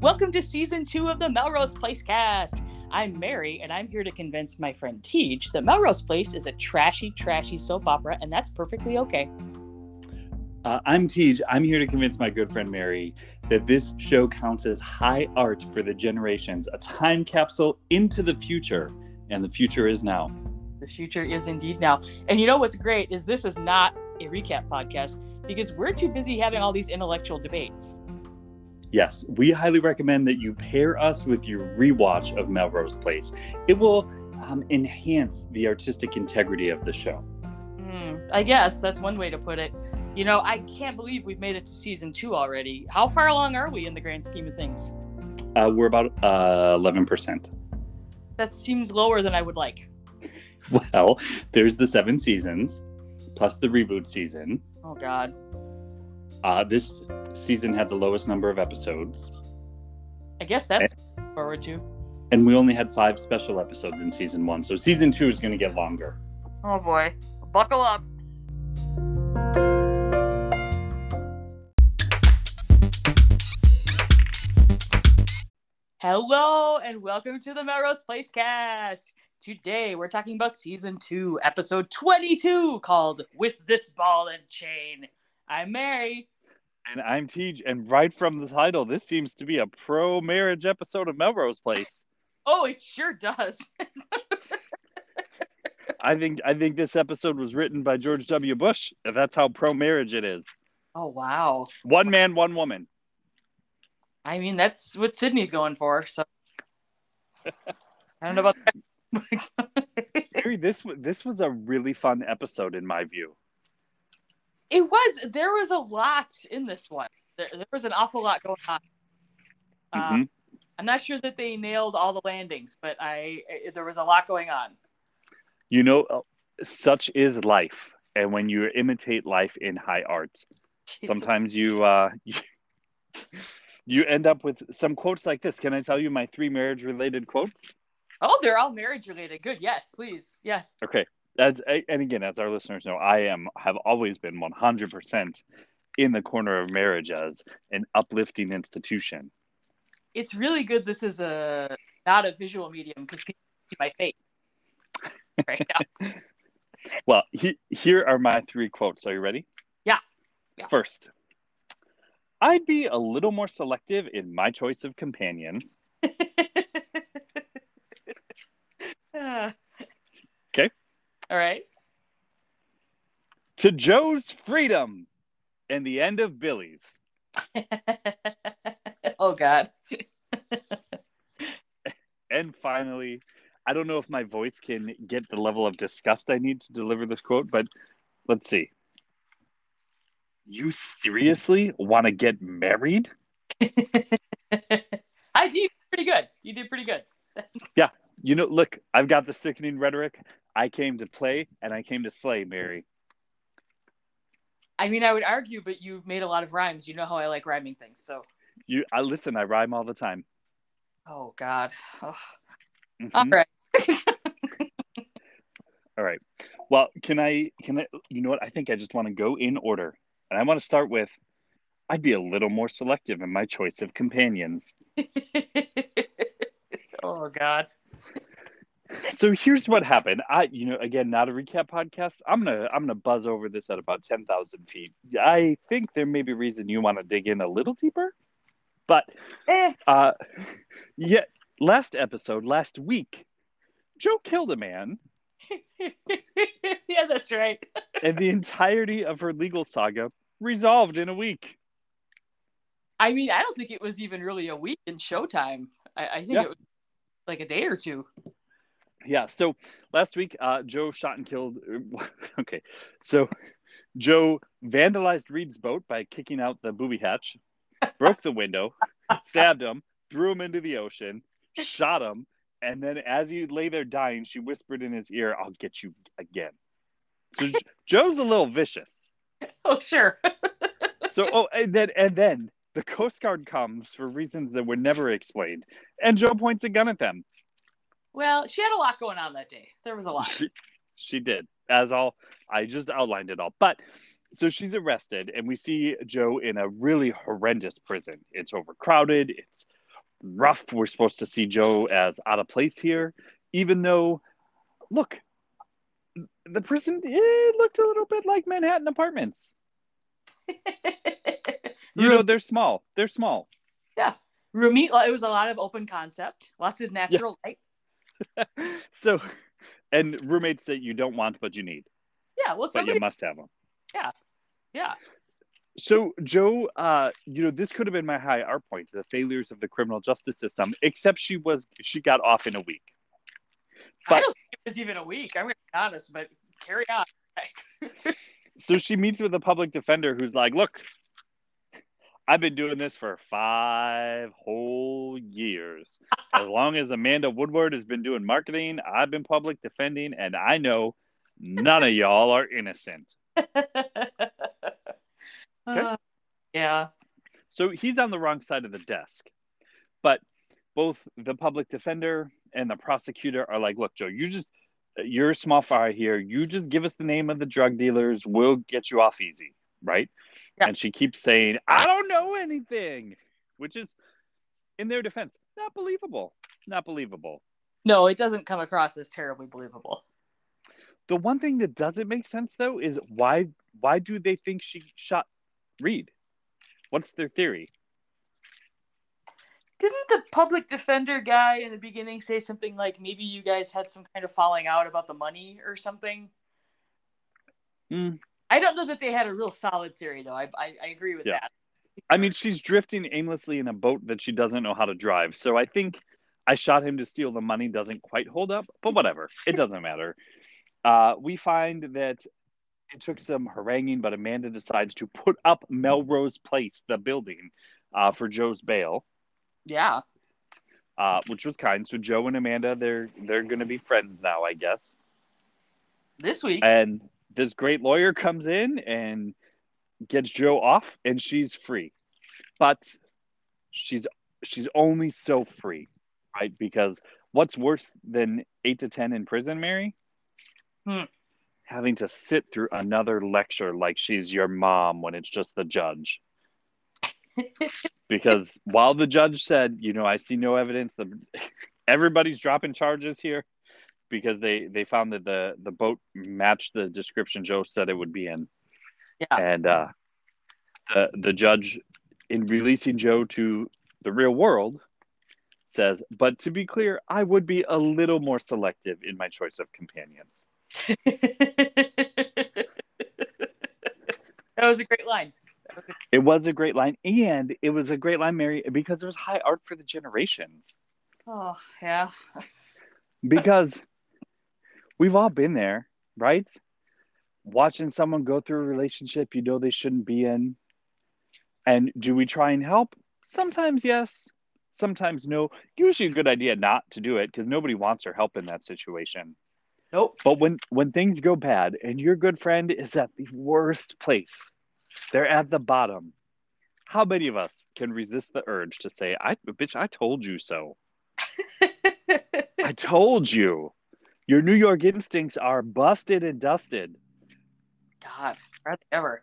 Welcome to season two of the Melrose Place cast. I'm Mary, and I'm here to convince my friend Tej that Melrose Place is a trashy, trashy soap opera, and that's perfectly okay. Uh, I'm Tej. I'm here to convince my good friend Mary that this show counts as high art for the generations, a time capsule into the future, and the future is now. The future is indeed now. And you know what's great is this is not a recap podcast because we're too busy having all these intellectual debates. Yes, we highly recommend that you pair us with your rewatch of Melrose Place. It will um, enhance the artistic integrity of the show. Mm, I guess that's one way to put it. You know, I can't believe we've made it to season two already. How far along are we in the grand scheme of things? Uh, we're about uh, 11%. That seems lower than I would like. Well, there's the seven seasons, plus the reboot season. Oh, God. Uh, this season had the lowest number of episodes. I guess that's forward to. And we only had five special episodes in season one. So season two is going to get longer. Oh, boy. Buckle up. Hello and welcome to the Melrose Place cast. Today we're talking about season two, episode 22, called With This Ball and Chain. I'm Mary. And I'm Tej, and right from the title, this seems to be a pro marriage episode of Melrose Place. Oh, it sure does. I think I think this episode was written by George W. Bush. That's how pro marriage it is. Oh wow. One man, one woman. I mean, that's what Sydney's going for. So I don't know about that. This this was a really fun episode in my view. It was. There was a lot in this one. There, there was an awful lot going on. Um, Mhm. I'm not sure that they nailed all the landings, but I, I there was a lot going on. You know, uh, such is life, and when you imitate life in high art, sometimes you uh, you, you end up with some quotes like this. Can I tell you my three marriage related quotes? Oh, they're all marriage related. Good. Yes, please. Yes. Okay. As and again, as our listeners know, I am have always been one hundred percent in the corner of marriage as an uplifting institution. It's really good. This is a not a visual medium because people see my face right now. Well, he, here are my three quotes. Are you ready? Yeah. Yeah. First, I'd be a little more selective in my choice of companions. Ah. All right. To Joe's freedom and the end of Billy's. oh God. And finally, I don't know if my voice can get the level of disgust I need to deliver this quote, but let's see. You seriously want to get married? I did pretty good. You did pretty good. Yeah. You know, look, I've got the sickening rhetoric. I came to play and I came to slay, Mary. I mean, I would argue, but you made a lot of rhymes. You know how I like rhyming things. So, You, I listen. I rhyme all the time. oh God. Oh. Mhm. All right. All right. Well, can I? Can I? You know what? I think I just want to go in order, and I want to start with. I'd be a little more selective in my choice of companions. oh God. So here's what happened. I, you know, again, not a recap podcast. I'm gonna, I'm gonna buzz over this at about ten thousand feet. I think there may be a reason you want to dig in a little deeper, but Eh. uh, yeah. Last episode, last week, Joe killed a man, yeah, that's right. and the entirety of her legal saga resolved in a week. I mean, I don't think it was even really a week in Showtime. I, I think Yeah. it was like a day or two. Yeah. So last week, uh, Joe shot and killed. Okay. So Joe vandalized Reed's boat by kicking out the booby hatch, broke the window, stabbed him, threw him into the ocean, shot him, and then as he lay there dying, she whispered in his ear, "I'll get you again." So Joe's a little vicious. Oh, sure. So oh, and then and then the Coast Guard comes for reasons that were never explained, and Joe points a gun at them. Well, she had a lot going on that day. There was a lot. She, she did, as all I just outlined it all. But so she's arrested, and we see Joe in a really horrendous prison. It's overcrowded. It's rough. We're supposed to see Joe as out of place here, even though, look, the prison it looked a little bit like Manhattan apartments. you know, they're small. They're small. Yeah. Roomy, it was a lot of open concept, lots of natural yeah. light. so, and roommates that you don't want, but you need. Yeah. Well, somebody, but you must have them. Yeah. Yeah. So, Joe, uh, you know, this could have been my high art point, the failures of the criminal justice system, except she was, she got off in a week. But, I don't think it was even a week. I'm going to be honest, but carry on. so she meets with a public defender who's like, look, I've been doing this for five whole years. as long as Amanda Woodward has been doing marketing, I've been public defending, and I know none of y'all are innocent. Okay. Uh, yeah. So he's on the wrong side of the desk. But both the public defender and the prosecutor are like, look, Joe, you just, you're a small fry here. You just give us the name of the drug dealers. We'll get you off easy. Right. Yeah. And she keeps saying, I don't know anything, which is, in their defense, not believable. Not believable. No, it doesn't come across as terribly believable. The one thing that doesn't make sense though is why why do they think she shot Reed? What's their theory? Didn't the public defender guy in the beginning say something like maybe you guys had some kind of falling out about the money or something? Mm. I don't know that they had a real solid theory though. I I, I agree with yeah. that. I mean, she's drifting aimlessly in a boat that she doesn't know how to drive. So I think I shot him to steal the money doesn't quite hold up, but whatever. it doesn't matter. Uh, we find that it took some haranguing, but Amanda decides to put up Melrose Place, the building, uh, for Joe's bail. Yeah. Uh, which was kind. So Joe and Amanda, they're they're gonna be friends now, I guess. This week. And this great lawyer comes in and gets Joe off, and she's free. But she's she's only so free, right? Because what's worse than eight to ten in prison, Mary? Hmm having to sit through another lecture like she's your mom when it's just the judge. because while the judge said, you know, I see no evidence, that everybody's dropping charges here because they they found that the the boat matched the description Joe said it would be in. Yeah. And uh the the judge in releasing Joe to the real world says, but to be clear, I would be a little more selective in my choice of companions. that was a great line. It was a great line, and it was a great line, Mary, because it was high art for the generations. Oh yeah. because we've all been there, right? Watching someone go through a relationship you know they shouldn't be in. And do we try and help? Sometimes yes, sometimes no. Usually a good idea not to do it because nobody wants our help in that situation. Nope. But when when things go bad and your good friend is at the worst place, they're at the bottom. How many of us can resist the urge to say, "I bitch, I told you so." I told you. Your New York instincts are busted and dusted. God, ever.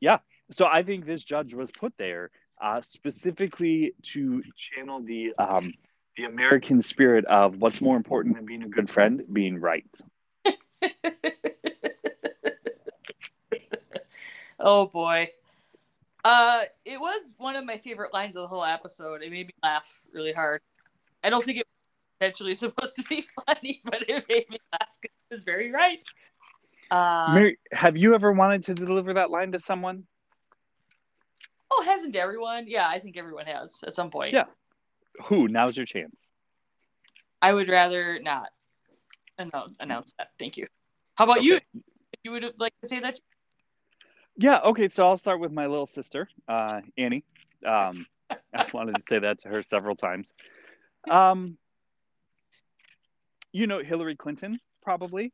Yeah. So I think this judge was put there uh, specifically to channel the um, the American spirit of what's more important than being a good friend, being right. oh boy. Uh it was one of my favorite lines of the whole episode. It made me laugh really hard. I don't think it was intentionally supposed to be funny, but it made me laugh because it was very right. Uh, Mary, have you ever wanted to deliver that line to someone? Oh, hasn't everyone? Yeah, I think everyone has at some point. Yeah. Who? Now's your chance. I would rather not announce, announce that. Thank you. How about okay. you? You would like to say that? Yeah. Okay. So I'll start with my little sister, uh, Annie. Um, I wanted to say that to her several times. Um, you know Hillary Clinton, probably.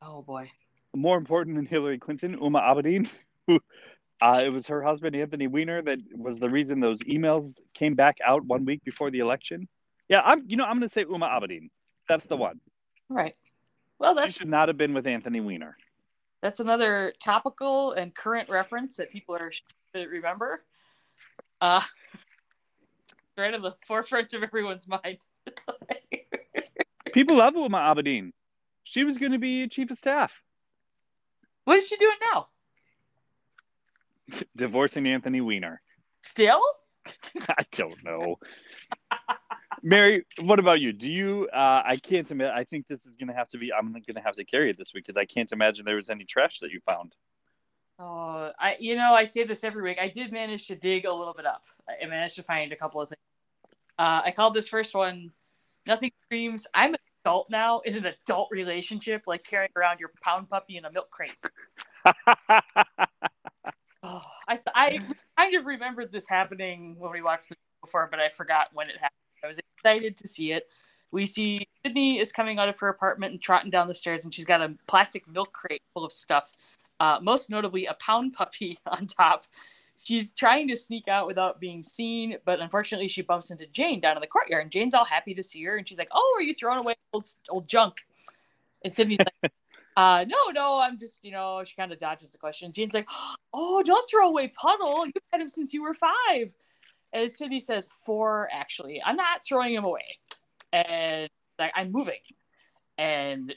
Oh boy. More important than Hillary Clinton, Huma Abedin, who uh, it was her husband, Anthony Weiner, that was the reason those emails came back out one week before the election. Yeah, I'm. You know, I'm going to say Huma Abedin. That's the one. Right. Well, that should not have been with Anthony Weiner. That's another topical and current reference that people are to remember. Uh, right on the forefront of everyone's mind. People love Huma Abedin. She was going to be chief of staff. what is she doing now? Divorcing Anthony Weiner. Still? I don't know. Mary, what about you? Do you? Uh, I can't imagine. I think this is going to have to be. I'm going to have to carry it this week because I can't imagine there was any trash that you found. Oh, I you know I say this every week. I did manage to dig a little bit up. I managed to find a couple of things. Uh, I called this first one "Nothing Screams." I'm an adult now in an adult relationship, like carrying around your pound puppy in a milk crate. Oh, I I kind of remembered this happening when we watched it before, but I forgot when it happened. I was excited to see it. We see Sydney is coming out of her apartment and trotting down the stairs, and she's got a plastic milk crate full of stuff. Uh, most notably, a pound puppy on top. She's trying to sneak out without being seen, but unfortunately, she bumps into Jane down in the courtyard, and Jane's all happy to see her, and she's like, "Oh, are you throwing away old old junk?" And Sydney's like, uh, "No, no, I'm just, you know." She kind of dodges the question. Jane's like, "Oh, don't throw away Puddle. You've had him since you were five. And Sydney says, four, actually. I'm not throwing him away. And like, I'm moving. And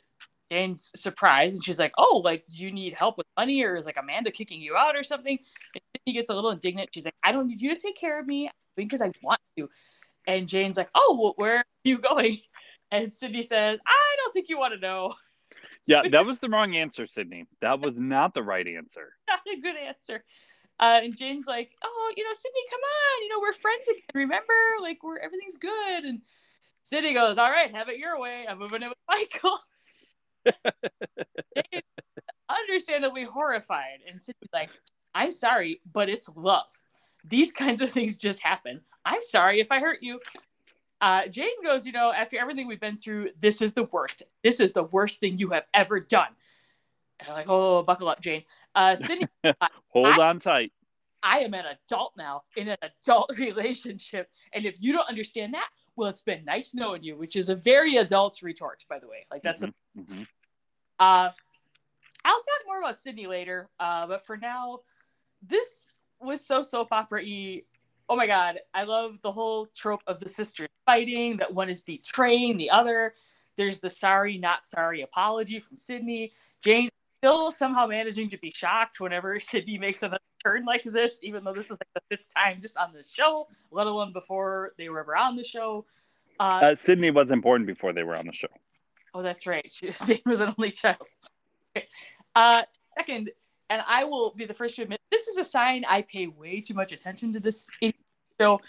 Jane's surprised and she's like, Oh, like, do you need help with money or is like Amanda kicking you out or something? And Sydney gets a little indignant. She's like, I don't need you to take care of me because I want to. And Jane's like, Oh, well, where are you going? And Sydney says, I don't think you want to know. Yeah, that was the wrong answer, Sydney. That was not the right answer. Not a good answer. Uh, and Jane's like, "Oh, you know, Sydney, come on, you know, we're friends again. Remember, like, we're everything's good." And Sydney goes, "All right, have it your way. I'm moving in with Michael." Understandably horrified, and Sydney's like, "I'm sorry, but it's love. These kinds of things just happen. I'm sorry if I hurt you." Uh, Jane goes, "You know, after everything we've been through, this is the worst. This is the worst thing you have ever done." And I'm like, "Oh, buckle up, Jane." Uh, Sydney. Hold I- on tight. I am an adult now in an adult relationship. And if you don't understand that, well, it's been nice knowing you, which is a very adult retort, by the way. Like that's Mhm, mhm. uh I'll talk more about Sydney later. Uh, but for now, this was so soap opera y. Oh my god, I love the whole trope of the sisters fighting, that one is betraying the other. There's the sorry, not sorry apology from Sydney. Jane still somehow managing to be shocked whenever Sydney makes a turn like this, even though this is like the fifth time just on the show, let alone before they were ever on the show. Uh, Uh, Sydney was important before they were on the show. Oh, that's right. She, was an only child. Uh, second, and I will be the first to admit, this is a sign I pay way too much attention to this show.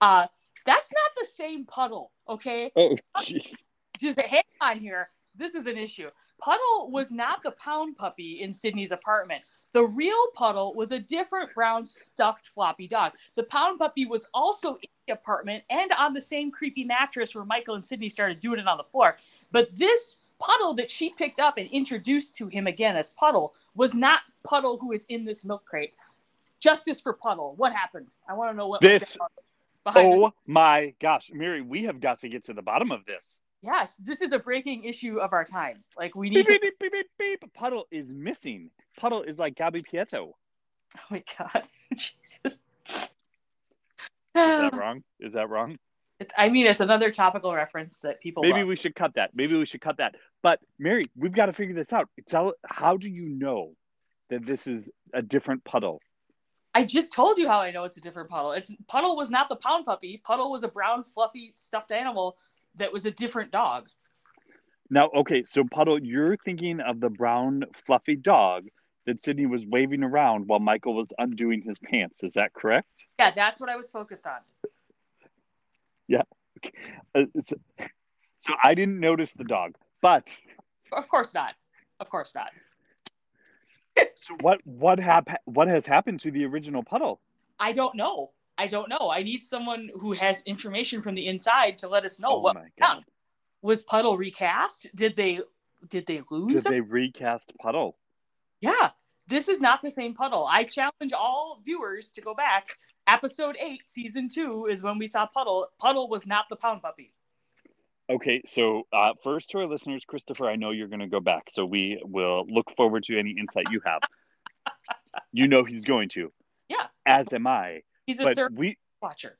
Uh, that's not the same puddle, okay? Oh, jeez. Just hang on here. This is an issue. Puddle was not the pound puppy in Sydney's apartment. The real Puddle was a different brown stuffed floppy dog. The pound puppy was also in the apartment and on the same creepy mattress where Michael and Sydney started doing it on the floor. But this Puddle that she picked up and introduced to him again as Puddle was not Puddle who is in this milk crate. Justice for Puddle. What happened? I want to know what This- behind this. Oh my gosh, Mary, we have got to get to the bottom of this. Yes, this is a breaking issue of our time. Like we need to. beep, beep, beep, beep, beep. Puddle is missing. Puddle is like Gabby Petito. Oh my god, Jesus. Is that wrong? Is that wrong? It's, I mean, it's another topical reference that people. Maybe love. we should cut that. Maybe we should cut that. But Mary, we've got to figure this out. Tell how do you know that this is a different puddle? I just told you how I know it's a different puddle. It's puddle was not the pound puppy. Puddle was a brown, fluffy, stuffed animal that was a different dog. Now, okay, so Puddle, you're thinking of the brown fluffy dog that Sydney was waving around while Michael was undoing his pants. Is that correct? Yeah, that's what I was focused on. Uh, it's- so I didn't notice the dog, but Of course not. Of course not. so what what hap- what has happened to the original Puddle? I don't know. I don't know. I need someone who has information from the inside to let us know oh what my down. god! was Puddle recast. Did they? Did they lose? Did they recast Puddle? Yeah, this is not the same Puddle. I challenge all viewers to go back. Episode eight, season two, is when we saw Puddle. Puddle was not the pound puppy. Okay, so uh, first to our listeners, Christopher, I know you're going to go back, so we will look forward to any insight you have. you know he's going to. Yeah. As am I. He's a But third we watcher.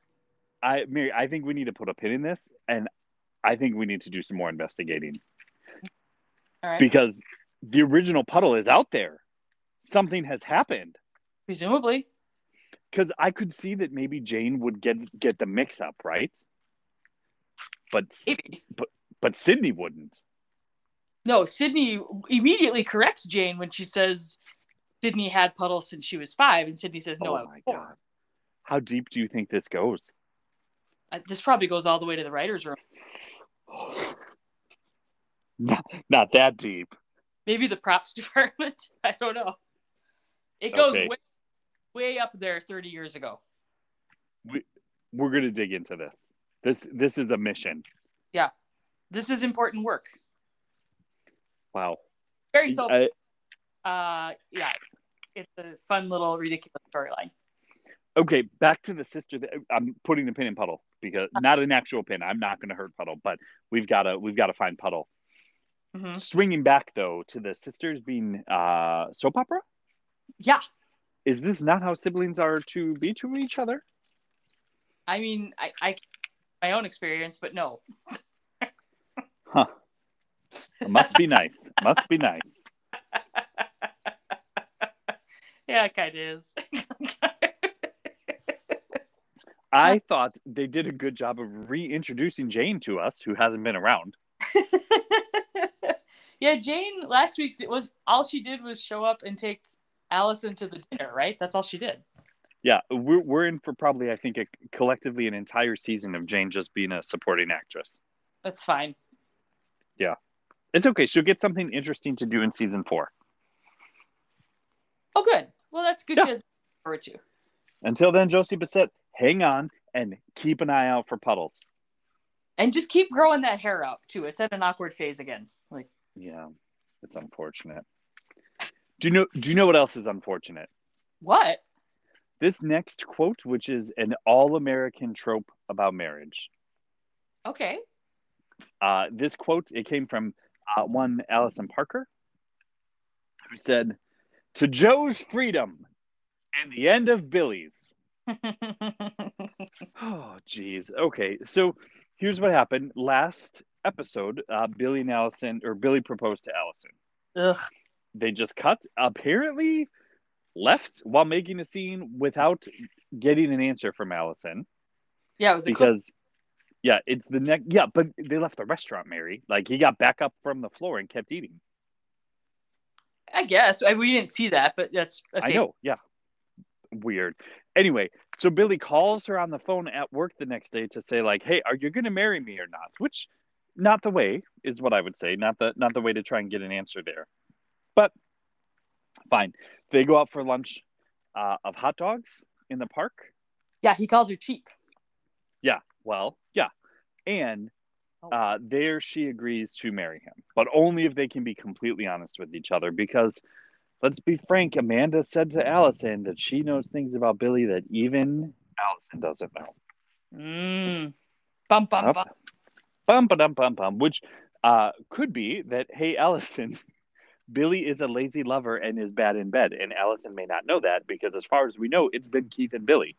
I Mary, I think we need to put a pin in this, and I think we need to do some more investigating All right. because the original puddle is out there. Something has happened. Presumably. Because I could see that maybe Jane would get get the mix up, right? But Maybe. but Sydney wouldn't. No, Sydney immediately corrects Jane when she says Sydney had Puddle since she was five, and Sydney says, "No, oh I was my four." How deep do you think this goes? Uh, This probably goes all the way to the writers' room. not, not that deep. Maybe the props department. I don't know. It goes Okay. way, way up there 30 years ago. We're gonna dig into this. This this is a mission. Yeah. This is important work. Wow. Very so. Uh, yeah, it's a fun little ridiculous storyline. Okay, back to the sister. That, I'm putting the pin in Puddle because not an actual pin. I'm not going to hurt Puddle, but we've got to we've got to find Puddle. Mhm. Swinging back though to the sisters being uh, soap opera. Yeah, Is this not how siblings are to be to each other? I mean, I, I my own experience, but no. Huh. It must be nice. Must be nice. yeah, it kind of is. I thought they did a good job of reintroducing Jane to us, who hasn't been around. yeah, Jane last week it was all she did was show up and take Allison to the dinner, right? That's all she did. Yeah, we're we're in for probably I think a, collectively an entire season of Jane just being a supporting actress. That's fine. Yeah, it's okay. She'll get something interesting to do in season four. Oh, good. Well, that's good. Yeah. She has to look forward to. Until then, Josie Bissett, hang on and keep an eye out for puddles. And just keep growing that hair out too. It's at an awkward phase again. Like Yeah, it's unfortunate. Do you know? Do you know what else is unfortunate? what? This next quote, which is an all-American trope about marriage. Okay. Uh, this quote it came from uh, one Allison Parker, who said, "To Joe's freedom and the end of Billy's." Oh, geez. Okay, so here's what happened last episode. Uh, Billy and Allison, or Billy proposed to Allison. Ugh. They just cut. Apparently, left while making a scene without getting an answer from Allison Yeah, it was because. Yeah, it's the next. Yeah, but they left the restaurant, Mary. Like he got back up from the floor and kept eating. I guess I, we didn't see that, but that's. that's I know. Yeah. Weird. Anyway, so Billy calls her on the phone at work the next day to say like, "Hey, are you going to marry me or not?" Which not the way is what I would say. Not the not the way to try and get an answer there. But fine. They go out for lunch uh, of hot dogs in the park. Yeah, he calls her cheap. Yeah. Well, yeah. And Oh. uh, there she agrees to marry him, but only if they can be completely honest with each other. Because let's be frank, Amanda said to Allison that she knows things about Billy that even Allison doesn't know. Mm. Bum bum Up. bum. Bum ba dum bum bum, which uh, could be that hey, Allison, Billy is a lazy lover and is bad in bed, and Allison may not know that because, as far as we know, it's been Keith and Billy.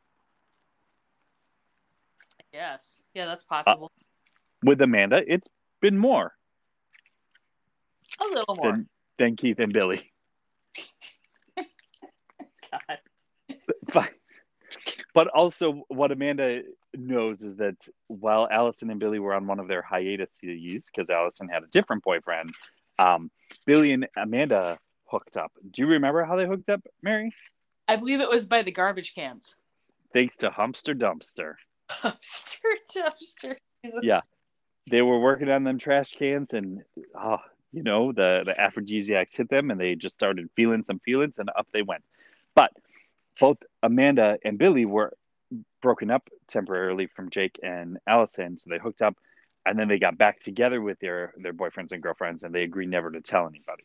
Yes. Yeah, that's possible. With Amanda, it's been more a little more. than than Keith and Billy. God. Fine. But also, what Amanda knows is that while Allison and Billy were on one of their hiatuses, because Allison had a different boyfriend, um, Billy and Amanda hooked up. Do you remember how they hooked up, Mary? I believe it was by the garbage cans. Thanks to Humpster Dumpster. Dumpster, dumpster. Jesus. Yeah. They were working on them trash cans, and oh, you know the the aphrodisiacs hit them, and they just started feeling some feelings, and up they went. But both Amanda and Billy were broken up temporarily from Jake and Allison, so they hooked up, and then they got back together with their their boyfriends and girlfriends, and they agreed never to tell anybody.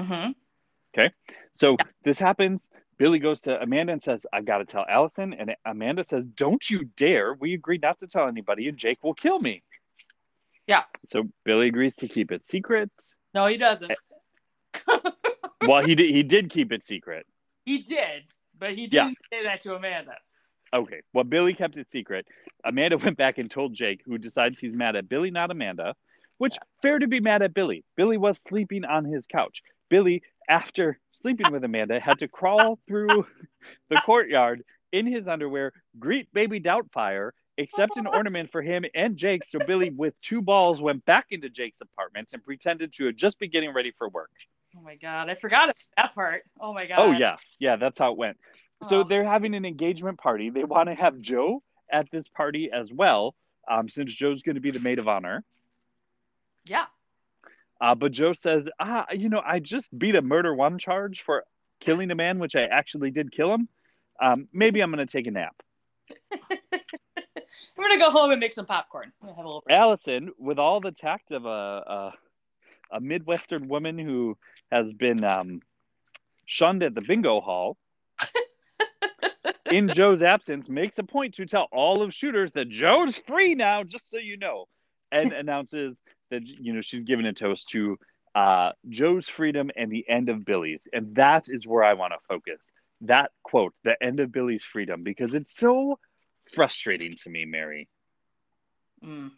Mm-hmm. Okay. So this happens. Billy goes to Amanda and says, "I got to tell Allison," and Amanda says, "Don't you dare! We agreed not to tell anybody, and Jake will kill me." Yeah. So Billy agrees to keep it secret. No, he doesn't. Eh. well, he did. He did keep it secret. he did, but he didn't say that to Amanda. Okay. Well, Billy kept it secret. Amanda went back and told Jake, who decides he's mad at Billy, not Amanda, which fair to be mad at Billy. Billy was sleeping on his couch. Billy, after sleeping with Amanda, had to crawl through the courtyard in his underwear, greet baby Doubtfire, accept an ornament for him and Jake. So Billy, with two balls, went back into Jake's apartment and pretended to just be getting ready for work. Oh my god, I forgot that part. Oh my god. Oh yeah, yeah, that's how it went. So Oh. they're having an engagement party. They want to have Joe at this party as well, um, since Joe's going to be the maid of honor. Yeah. Uh, but Joe says, ah, you know, I just beat a murder one charge for killing a man, which I actually did kill him. Um, maybe I'm going to take a nap. We're gonna go home and make some popcorn. I'm have a little break. Allison, with all the tact of a a, a Midwestern woman who has been um, shunned at the bingo hall, in Joe's absence, makes a point to tell all of shooters that Joe's free now, just so you know, and announces that you know she's giving a toast to uh, Joe's freedom and the end of Billy's, and that is where I want to focus. That quote, the end of Billy's freedom, because it's so frustrating to me, Mary Mm.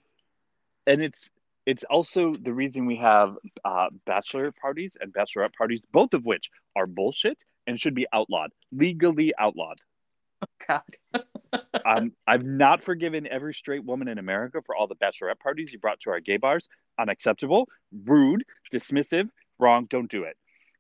and it's it's also the reason we have uh, bachelor parties and bachelorette parties, both of which are bullshit and should be outlawed, legally outlawed. God. Um, I've not forgiven every straight woman in America for all the bachelorette parties you brought to our gay bars. Unacceptable, rude, dismissive, wrong. Don't do it.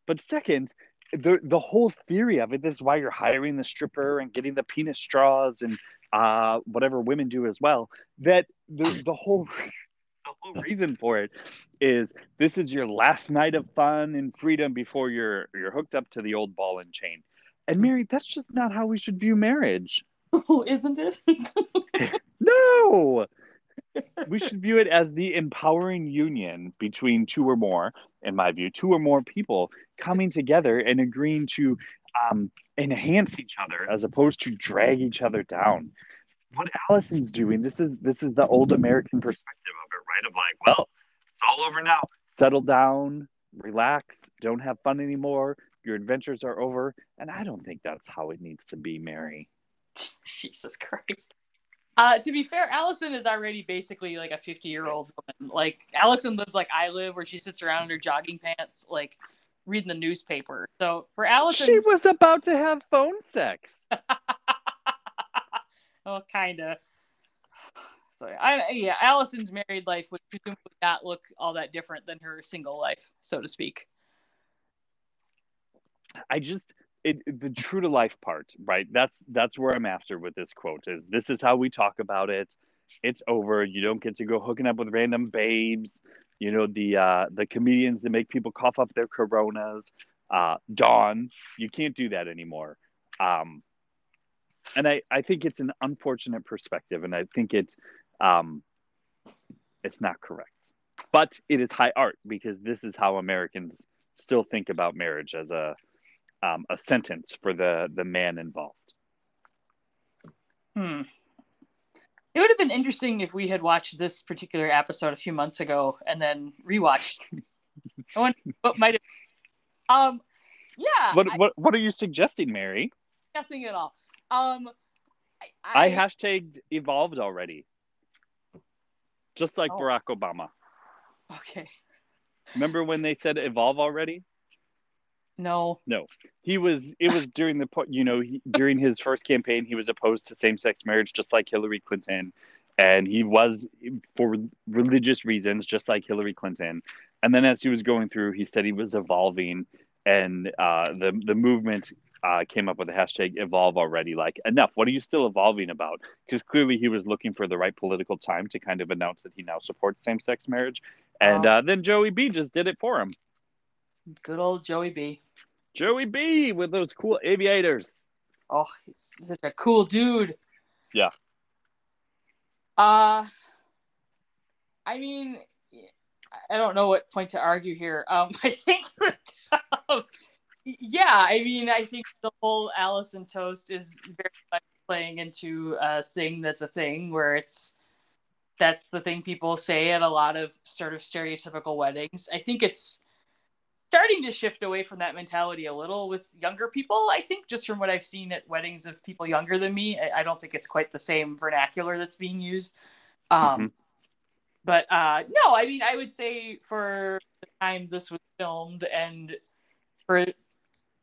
But second, the the whole theory of it. This is why you're hiring the stripper and getting the penis straws and uh, whatever women do as well. That the the whole the whole reason for it is this is your last night of fun and freedom before you're you're hooked up to the old ball and chain. And Mary, that's just not how we should view marriage. Oh, isn't it? No. we should view it as the empowering union between two or more, in my view, two or more people coming together and agreeing to um, enhance each other as opposed to drag each other down. What Allison's doing, this is this is the old American perspective of it, right? Of like, well, it's all over now. Settle down, relax, don't have fun anymore. Your adventures are over. And I don't think that's how it needs to be, Mary. Jesus Christ. Uh, to be fair, Allison is already basically like a 50 year old woman. Like, Allison lives like I live, where she sits around in her jogging pants, like reading the newspaper. So for Allison, She was about to have phone sex. well, kind of. So I yeah, Allison's married life would presumably not look all that different than her single life, so to speak. I just it, the true to life part, right? That's that's where I'm after with this quote. Is this is how we talk about it? It's over. You don't get to go hooking up with random babes. You know the uh, the comedians that make people cough up their coronas. Uh, Dawn, you can't do that anymore. Um, and I, I think it's an unfortunate perspective, and I think it's um, it's not correct. But it is high art because this is how Americans still think about marriage as a um, a sentence for the the man involved. Hmm. It would have been interesting if we had watched this particular episode a few months ago and then rewatched. I wonder what might have. Um, yeah, What I- what what are you suggesting, Mary? nothing at all. Um, I, I, hashtagged evolved already, just like Oh. Barack Obama. okay. Remember when they said evolve already? No. No. He was. It was during the you know he, during his first campaign he was opposed to same sex marriage, just like Hillary Clinton, and he was for religious reasons, just like Hillary Clinton. And then as he was going through, he said he was evolving, and uh, the the movement uh, came up with the hashtag evolve already. Like enough. What are you still evolving about? Because clearly he was looking for the right political time to kind of announce that he now supports same sex marriage. And Oh. uh, then Joey B just did it for him. Good old Joey B. Joey B with those cool aviators. Oh, he's such a cool dude. Yeah. Uh I mean I don't know what point to argue here. Um I think um, yeah, I mean I think the whole Allison toast is very much playing into a thing that's a thing where it's that's the thing people say at a lot of sort of stereotypical weddings. I think it's starting to shift away from that mentality a little with younger people. I think just from what I've seen at weddings of people younger than me, I, I don't think it's quite the same vernacular that's being used. Um, Mm-hmm. But uh, no, I mean, I would say for the time this was filmed and for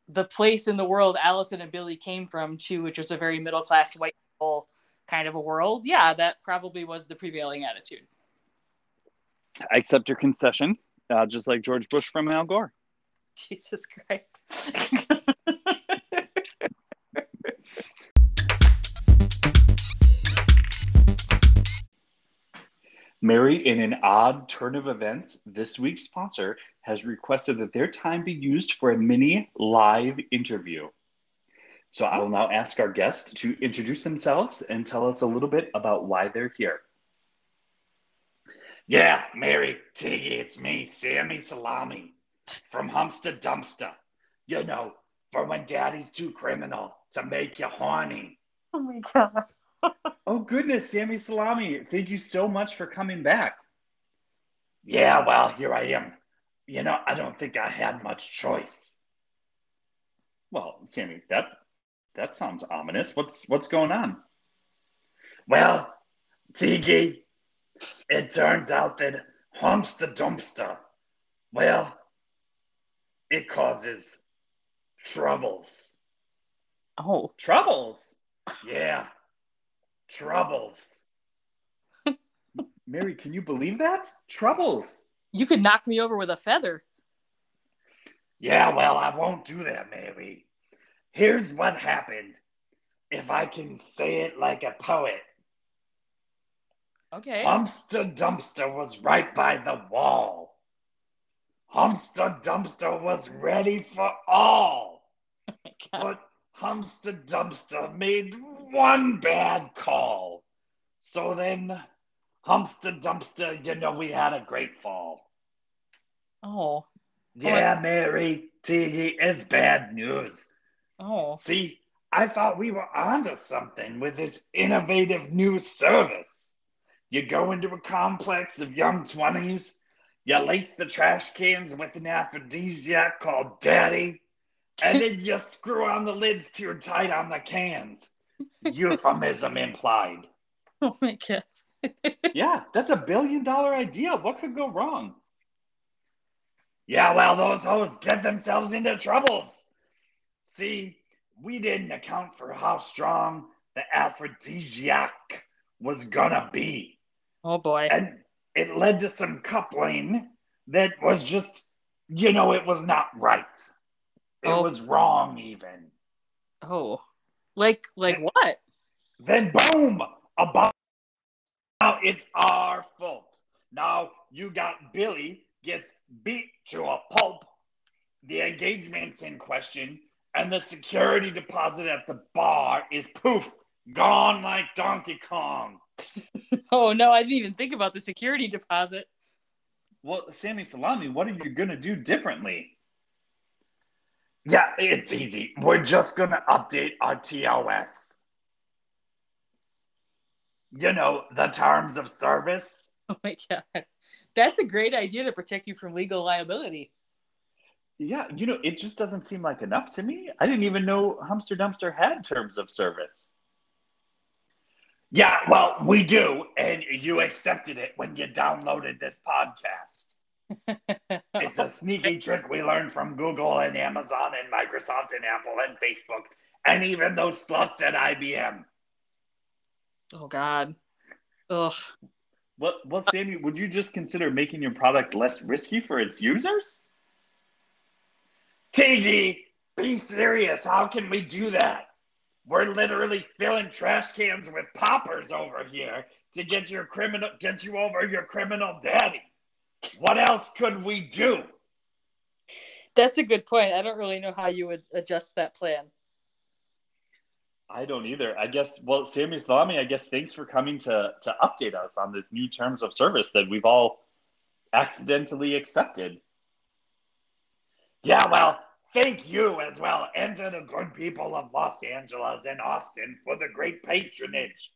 the place in the world Allison and Billy came from too, which was a very middle class white people kind of a world. Yeah, that probably was the prevailing attitude. I accept your concession, uh, just like George Bush from Al Gore. Jesus Christ. Mary, in an odd turn of events, this week's sponsor has requested that their time be used for a mini live interview. So I will now ask our guests to introduce themselves and tell us a little bit about why they're here. Yeah, Mary, Tiggy, it's me, Sammy Salami from Humster Dumpster. You know, for when daddy's too criminal to make you horny. oh my god. Oh, goodness, Sammy Salami, thank you so much for coming back. Yeah, well, here I am. You know, I don't think I had much choice. Well, Sammy, that that sounds ominous. What's what's going on? Well, Tiggy, it turns out that Humster Dumpster, well, it causes troubles. Oh. Troubles. Yeah, troubles. Mary, can you believe that? Troubles. You could knock me over with a feather. Yeah, well, I won't do that, Mary. Here's what happened. If I can say it like a poet, Okay. Humster Dumpster was right by the wall. Humster Dumpster was ready for all. Oh God. But Humster Dumpster made one bad call. So then, Humster Dumpster, you know, we had a great fall. Oh. oh yeah, Mary, Tiggy, it's bad news. Oh. See, I thought we were onto something with this innovative new service. You go into a complex of young 20s, you lace the trash cans with an aphrodisiac called Daddy, and then you screw on the lids too tight on the cans. Euphemism implied. Oh my god. Yeah, that's a billion dollar idea. What could go wrong? Yeah, well, those hoes get themselves into troubles. See, we didn't account for how strong the aphrodisiac was gonna be. Oh boy. And it led to some coupling that was just, you know, it was not right. It Oh. was wrong, even. Oh. Like like what? Then, boom, about now it's our fault. Now you got Billy gets beat to a pulp. The engagement's in question, and the security deposit at the bar is poof, gone like Donkey Kong. Oh no, I didn't even think about the security deposit. Well, Sammy Salami, what are you gonna do differently? Yeah, it's easy. We're just gonna update our TOS. You know, the terms of service. Oh my god. That's a great idea to protect you from legal liability. Yeah, you know, it just doesn't seem like enough to me. I didn't even know Humster Dumpster had terms of service. Yeah, well, we do, and you accepted it when you downloaded this podcast. It's a sneaky trick we learned from Google and Amazon and Microsoft and Apple and Facebook and even those sluts at IBM. oh god. Ugh. Well, well, Sammy, would you just consider making your product less risky for its users? Tiggy, be serious. How can we do that? We're literally filling trash cans with poppers over here to get your criminal get you over your criminal daddy. What else could we do? That's a good point. I don't really know how you would adjust that plan. I don't either. I guess. Well, Sammy Salami, I guess. Thanks for coming to to update us on this new terms of service that we've all accidentally accepted. Yeah, well, thank you as well, and to the good people of Los Angeles and Austin for the great patronage.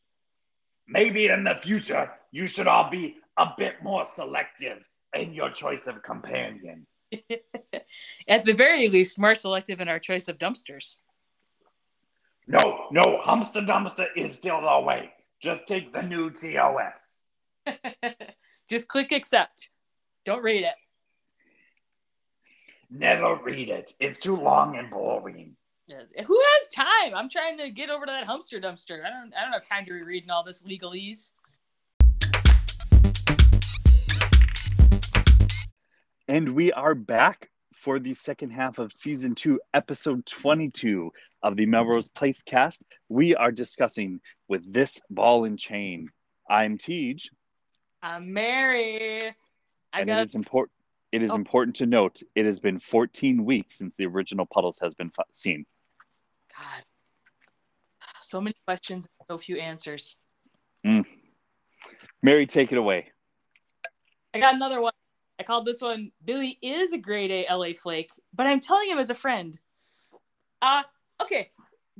Maybe in the future, you should all be a bit more selective in your choice of companion. At the very least, more selective in our choice of dumpsters. No, no, Humster Dumpster is still the way. Just take the new TOS. Just click accept. Don't read it. Never read it. It's too long and boring. Yes. Who has time? I'm trying to get over to that Humster dumpster. I don't I don't have time to be reading all this legalese. And we are back for the second half of season two, episode 22 of the Melrose Place cast. We are discussing with this ball and chain. I'm Tej. I'm Mary. I and got it is important. It is Oh. important to note it has been 14 weeks since the original Puddles has been fu- seen. God. So many questions, so few answers. Mary, take it away. I got another one. I called this one Billy is a grade A LA flake, but I'm telling him as a friend. Uh okay.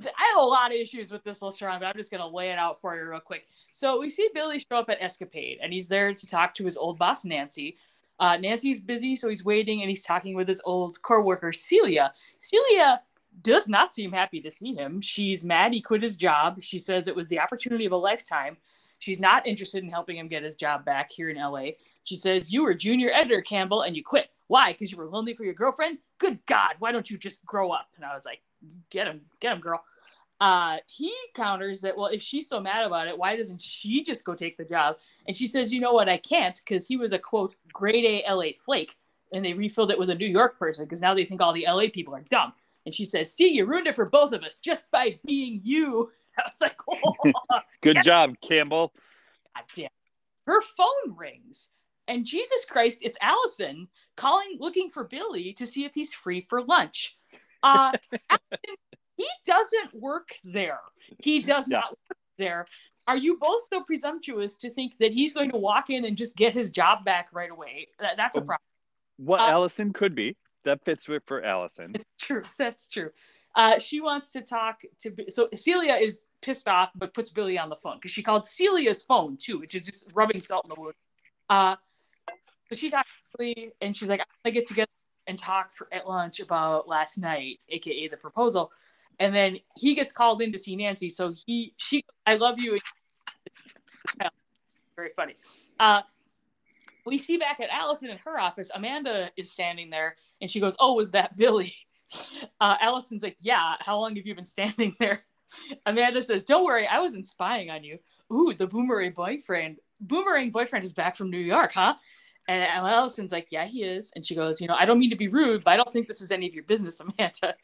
I have a lot of issues with this little strong, but I'm just gonna lay it out for you real quick. So we see Billy show up at Escapade, and he's there to talk to his old boss Nancy. Uh, Nancy's busy, so he's waiting, and he's talking with his old coworker Celia. Celia does not seem happy to see him. She's mad he quit his job. She says it was the opportunity of a lifetime. She's not interested in helping him get his job back here in LA. She says, You were junior editor, Campbell, and you quit. Why? Because you were lonely for your girlfriend? Good God, why don't you just grow up? And I was like, Get him, get him, girl. Uh, he counters that, well, if she's so mad about it, why doesn't she just go take the job? And she says, You know what? I can't because he was a quote, grade A LA flake. And they refilled it with a New York person because now they think all the LA people are dumb. And she says, See, you ruined it for both of us just by being you. I was like, oh, Good Yeah. job, Campbell. God damn. Her phone rings. And Jesus Christ, it's Allison calling, looking for Billy to see if he's free for lunch. Uh, Allison, he doesn't work there. He does Yeah. not work there. Are you both so presumptuous to think that he's going to walk in and just get his job back right away? That, that's a problem. What Uh, Allison could be. That fits with for Allison. It's true. That's true. Uh, she wants to talk to. So Celia is pissed off, but puts Billy on the phone because she called Celia's phone too, which is just rubbing salt in the wound. Uh, so she talks to Billy, and she's like, "I want to get together and talk for at lunch about last night, aka the proposal." And then he gets called in to see Nancy. So he, she, I love you. Very funny. Uh, we see back at Allison in her office, Amanda is standing there and she goes, Oh, was that Billy? Uh, Allison's like, Yeah, how long have you been standing there? Amanda says, Don't worry, I wasn't spying on you. Ooh, the boomerang boyfriend. Boomerang boyfriend is back from New York, huh? And Allison's like, Yeah, he is. And she goes, You know, I don't mean to be rude, but I don't think this is any of your business, Amanda.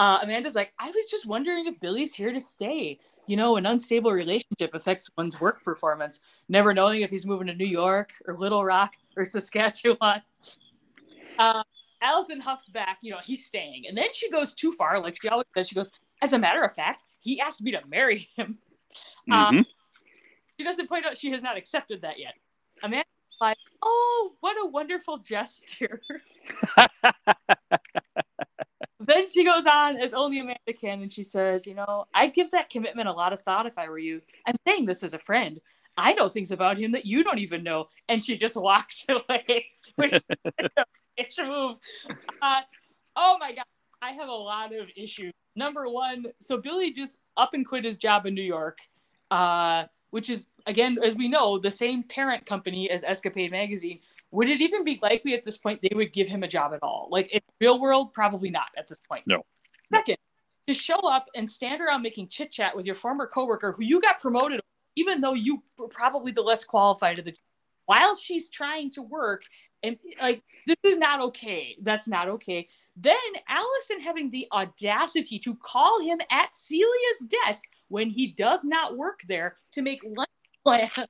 Uh, Amanda's like, I was just wondering if Billy's here to stay. You know, an unstable relationship affects one's work performance, never knowing if he's moving to New York or Little Rock or Saskatchewan. Uh, Allison huffs back, you know, he's staying. And then she goes too far, like she always does. She goes, As a matter of fact, he asked me to marry him. Uh, Mhm. She doesn't point out she has not accepted that yet. Amanda like, Oh, what a wonderful gesture. then she goes on as only Amanda can, and she says, "You know, I'd give that commitment a lot of thought if I were you. I'm saying this as a friend. I know things about him that you don't even know." And she just walks away, which is a move. Uh, oh my god, I have a lot of issues. Number one, so Billy just up and quit his job in New York, uh, which is again, as we know, the same parent company as Escapade Magazine would it even be likely at this point they would give him a job at all? Like in real world, probably not at this point. No. Second, to show up and stand around making chit chat with your former coworker who you got promoted, even though you were probably the less qualified of the while she's trying to work and like this is not okay. That's not okay. Then Allison having the audacity to call him at Celia's desk when he does not work there to make lunch plans.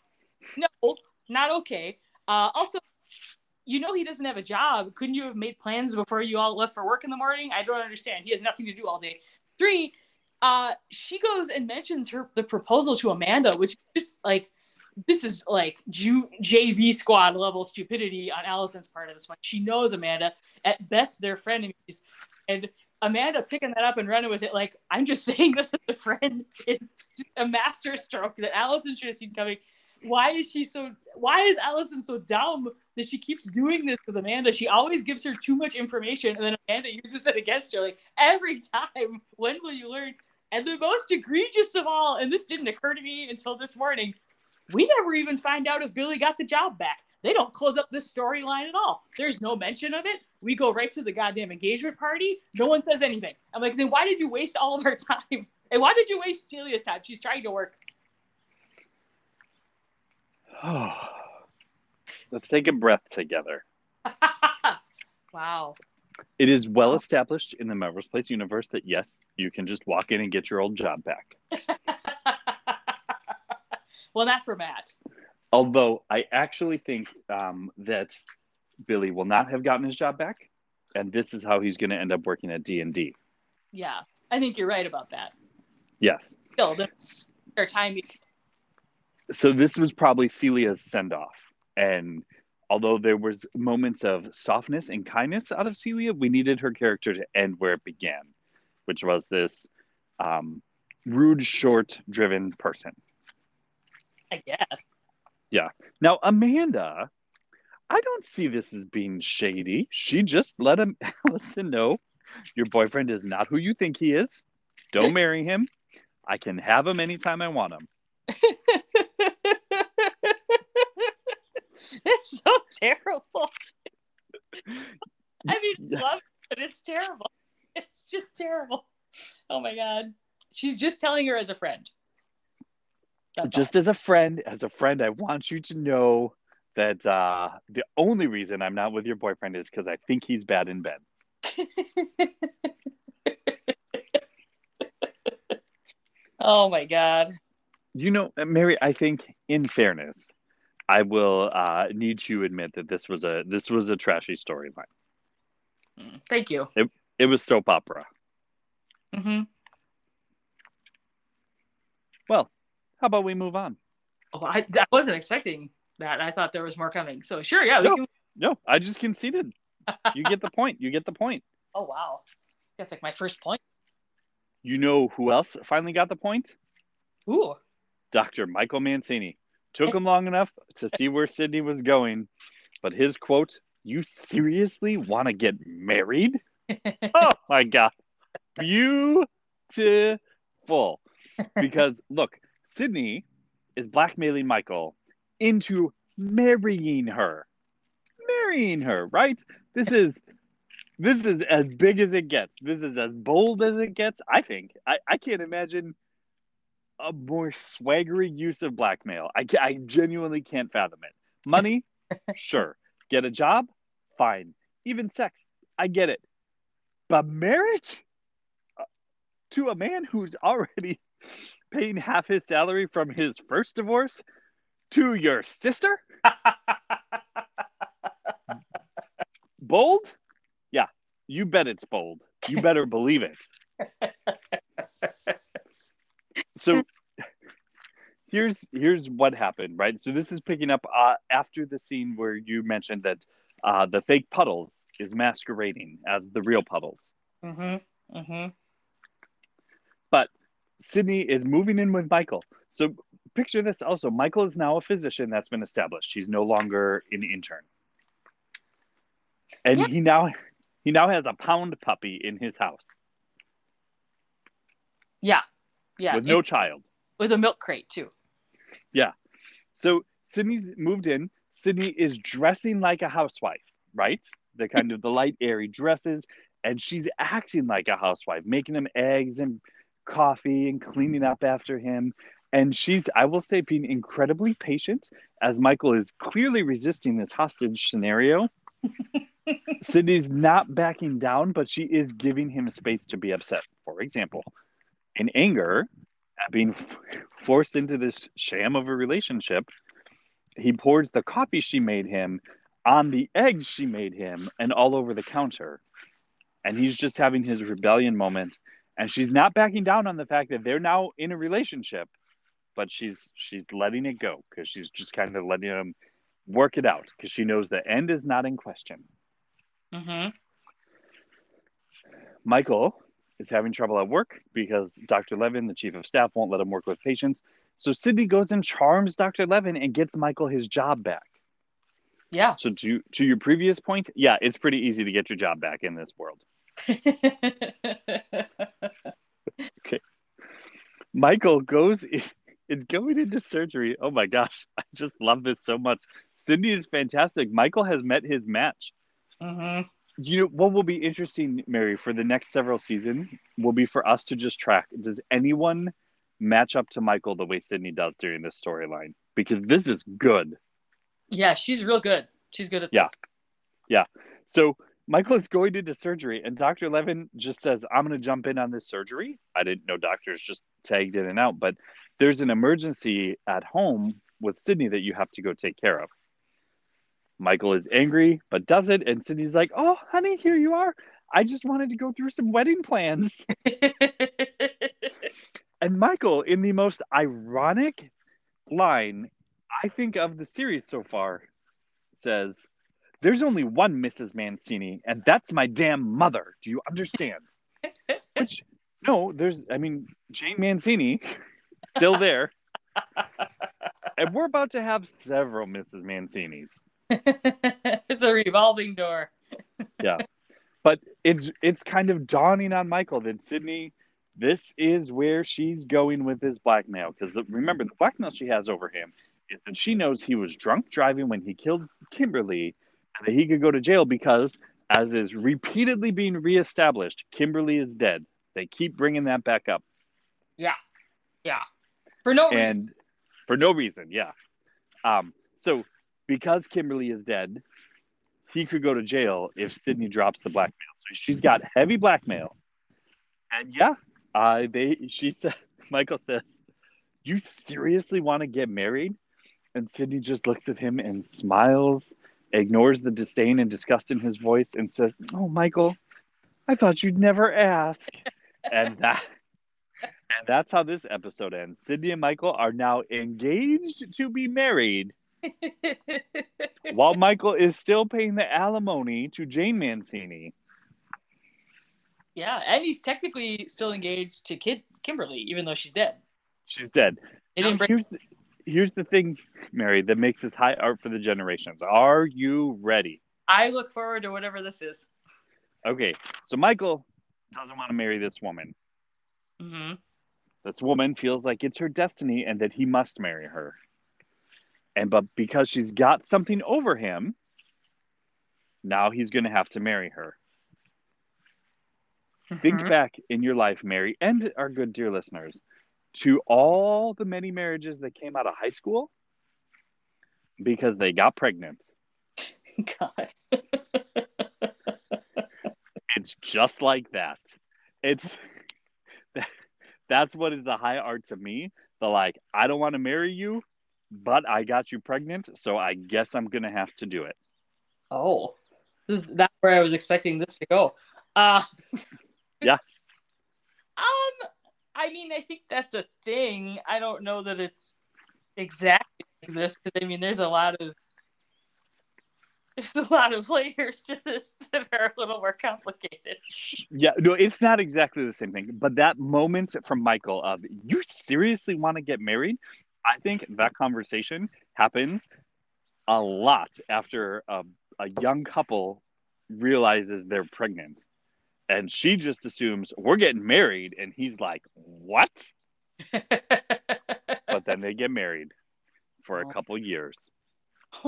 No, not okay. Uh, also, you know he doesn't have a job. Couldn't you have made plans before you all left for work in the morning? I don't understand. He has nothing to do all day. Three, uh, she goes and mentions her the proposal to Amanda, which is just like this is like Ju- JV squad level stupidity on Allison's part of this one. She knows Amanda. At best, they're frenemies, and Amanda picking that up and running with it like I'm just saying this as a friend is just a master stroke that Allison should have seen coming. Why is she so why is Allison so dumb that she keeps doing this with Amanda? She always gives her too much information and then Amanda uses it against her like every time. When will you learn? And the most egregious of all, and this didn't occur to me until this morning, we never even find out if Billy got the job back. They don't close up this storyline at all. There's no mention of it. We go right to the goddamn engagement party. No one says anything. I'm like, then why did you waste all of our time? And why did you waste Celia's time? She's trying to work. Let's take a breath together. wow. It is well established in the Melrose Place universe that yes, you can just walk in and get your old job back. well, not for Matt. Although I actually think um, that Billy will not have gotten his job back, and this is how he's going to end up working at D and D. Yeah, I think you're right about that. Yes. Still, their time. So this was probably Celia's send off, and although there was moments of softness and kindness out of Celia, we needed her character to end where it began, which was this um, rude, short-driven person. I guess. Yeah. Now Amanda, I don't see this as being shady. She just let him Allison know your boyfriend is not who you think he is. Don't marry him. I can have him anytime I want him. it's so terrible. I mean, love it, but it's terrible. It's just terrible. Oh my god. She's just telling her as a friend. That's just all. as a friend, as a friend, I want you to know that uh, the only reason I'm not with your boyfriend is because I think he's bad in bed. oh my god. You know, Mary, I think in fairness, I will uh, need to admit that this was a this was a trashy storyline. Mm, thank you. It it was soap opera. Mm-hmm. Well, how about we move on? Oh, I, I wasn't expecting that. I thought there was more coming. So sure, yeah, we no, can. No, I just conceded. you get the point. You get the point. Oh wow, that's like my first point. You know who else finally got the point? Who? Dr. Michael Mancini. Took him long enough to see where Sydney was going, but his quote, "You seriously want to get married?" oh my god, beautiful. Because look, Sydney is blackmailing Michael into marrying her. Marrying her, right? This is this is as big as it gets. This is as bold as it gets. I think. I, I can't imagine a more swaggery use of blackmail. I, I genuinely can't fathom it. Money, sure. Get a job, fine. Even sex, I get it. But marriage uh, to a man who's already paying half his salary from his first divorce to your sister? bold? Yeah, you bet it's bold. You better believe it. So here's here's what happened, right? So this is picking up uh, after the scene where you mentioned that uh, the fake puddles is masquerading as the real puddles. Mm-hmm. Mm-hmm. But Sydney is moving in with Michael. So picture this also. Michael is now a physician that's been established. He's no longer an intern. And yeah. he now he now has a pound puppy in his house. Yeah. Yeah. With no child. With a milk crate too. Yeah. So Sydney's moved in. Sydney is dressing like a housewife, right? The kind of the light airy dresses, and she's acting like a housewife, making him eggs and coffee and cleaning up after him. And she's, I will say, being incredibly patient as Michael is clearly resisting this hostage scenario. Sydney's not backing down, but she is giving him space to be upset. For example, in anger at being forced into this sham of a relationship, he pours the coffee she made him on the eggs she made him and all over the counter. And he's just having his rebellion moment and she's not backing down on the fact that they're now in a relationship but she's she's letting it go because she's just kind of letting him work it out because she knows the end is not in question mm-hmm. michael is having trouble at work because Dr. Levin, the chief of staff, won't let him work with patients. So Sydney goes and charms Dr. Levin and gets Michael his job back. Yeah. So to to your previous point, yeah, it's pretty easy to get your job back in this world. Okay. Michael goes is going into surgery. Oh my gosh, I just love this so much. Sydney is fantastic. Michael has met his match. hmm You know what will be interesting, Mary, for the next several seasons will be for us to just track. Does anyone match up to Michael the way Sydney does during this storyline? Because this is good. Yeah, she's real good. She's good at Yeah. this. Yeah. So Michael is going into surgery, and Dr. Levin just says, I'm going to jump in on this surgery. I didn't know doctors just tagged in and out, but there's an emergency at home with Sydney that you have to go take care of. Michael is angry, but does it. And Sydney's like, Oh, honey, here you are. I just wanted to go through some wedding plans. And Michael, in the most ironic line I think of the series so far, says, There's only one Mrs. Mancini, and that's my damn mother. Do you understand? Which, no, there's, I mean, Jane Mancini, still there. and we're about to have several Mrs. Mancinis. it's a revolving door. Yeah. But it's it's kind of dawning on Michael that Sydney, this is where she's going with this blackmail. Because remember, the blackmail she has over him is that she knows he was drunk driving when he killed Kimberly, and that he could go to jail because, as is repeatedly being reestablished, Kimberly is dead. They keep bringing that back up, Yeah. Yeah. For no reason. and for no reason, yeah. Um, so because Kimberly is dead, he could go to jail if Sydney drops the blackmail. So she's got heavy blackmail. And yeah, uh, they she said Michael says, You seriously want to get married? And Sydney just looks at him and smiles, ignores the disdain and disgust in his voice, and says, Oh, Michael, I thought you'd never ask. and that and that's how this episode ends. Sydney and Michael are now engaged to be married while Michael is still paying the alimony to Jane Mancini. yeah, and he's technically still engaged to Kid Kimberly, even though she's dead. She's dead. Now, didn't bring here's the, here's the thing, Mary, that makes this high art for the generations. Are you ready? I look forward to whatever this is. Okay, so Michael doesn't want to marry this woman. hmm This woman feels like it's her destiny and that he must marry her. And but because she's got something over him, now he's going to have to marry her. Think mm-hmm. back in your life, Mary, and our good dear listeners, to all the many marriages that came out of high school because they got pregnant. God. It's just like that. It's that's what is the high art to me. The like, I don't want to marry you, but I got you pregnant, so I guess I'm gonna have to do it. Oh, this is not where I was expecting this to go. Uh, Yeah. Um, I mean, I think that's a thing. I don't know that it's exactly like this because I mean, there's a lot of there's a lot of layers to this that are a little more complicated. Yeah, no, it's not exactly the same thing. But that moment from Michael of you seriously want to get married, I think that conversation happens a lot after a, a young couple realizes they're pregnant. And she just assumes we're getting married, and he's like, What? But then they get married for a Oh. couple years.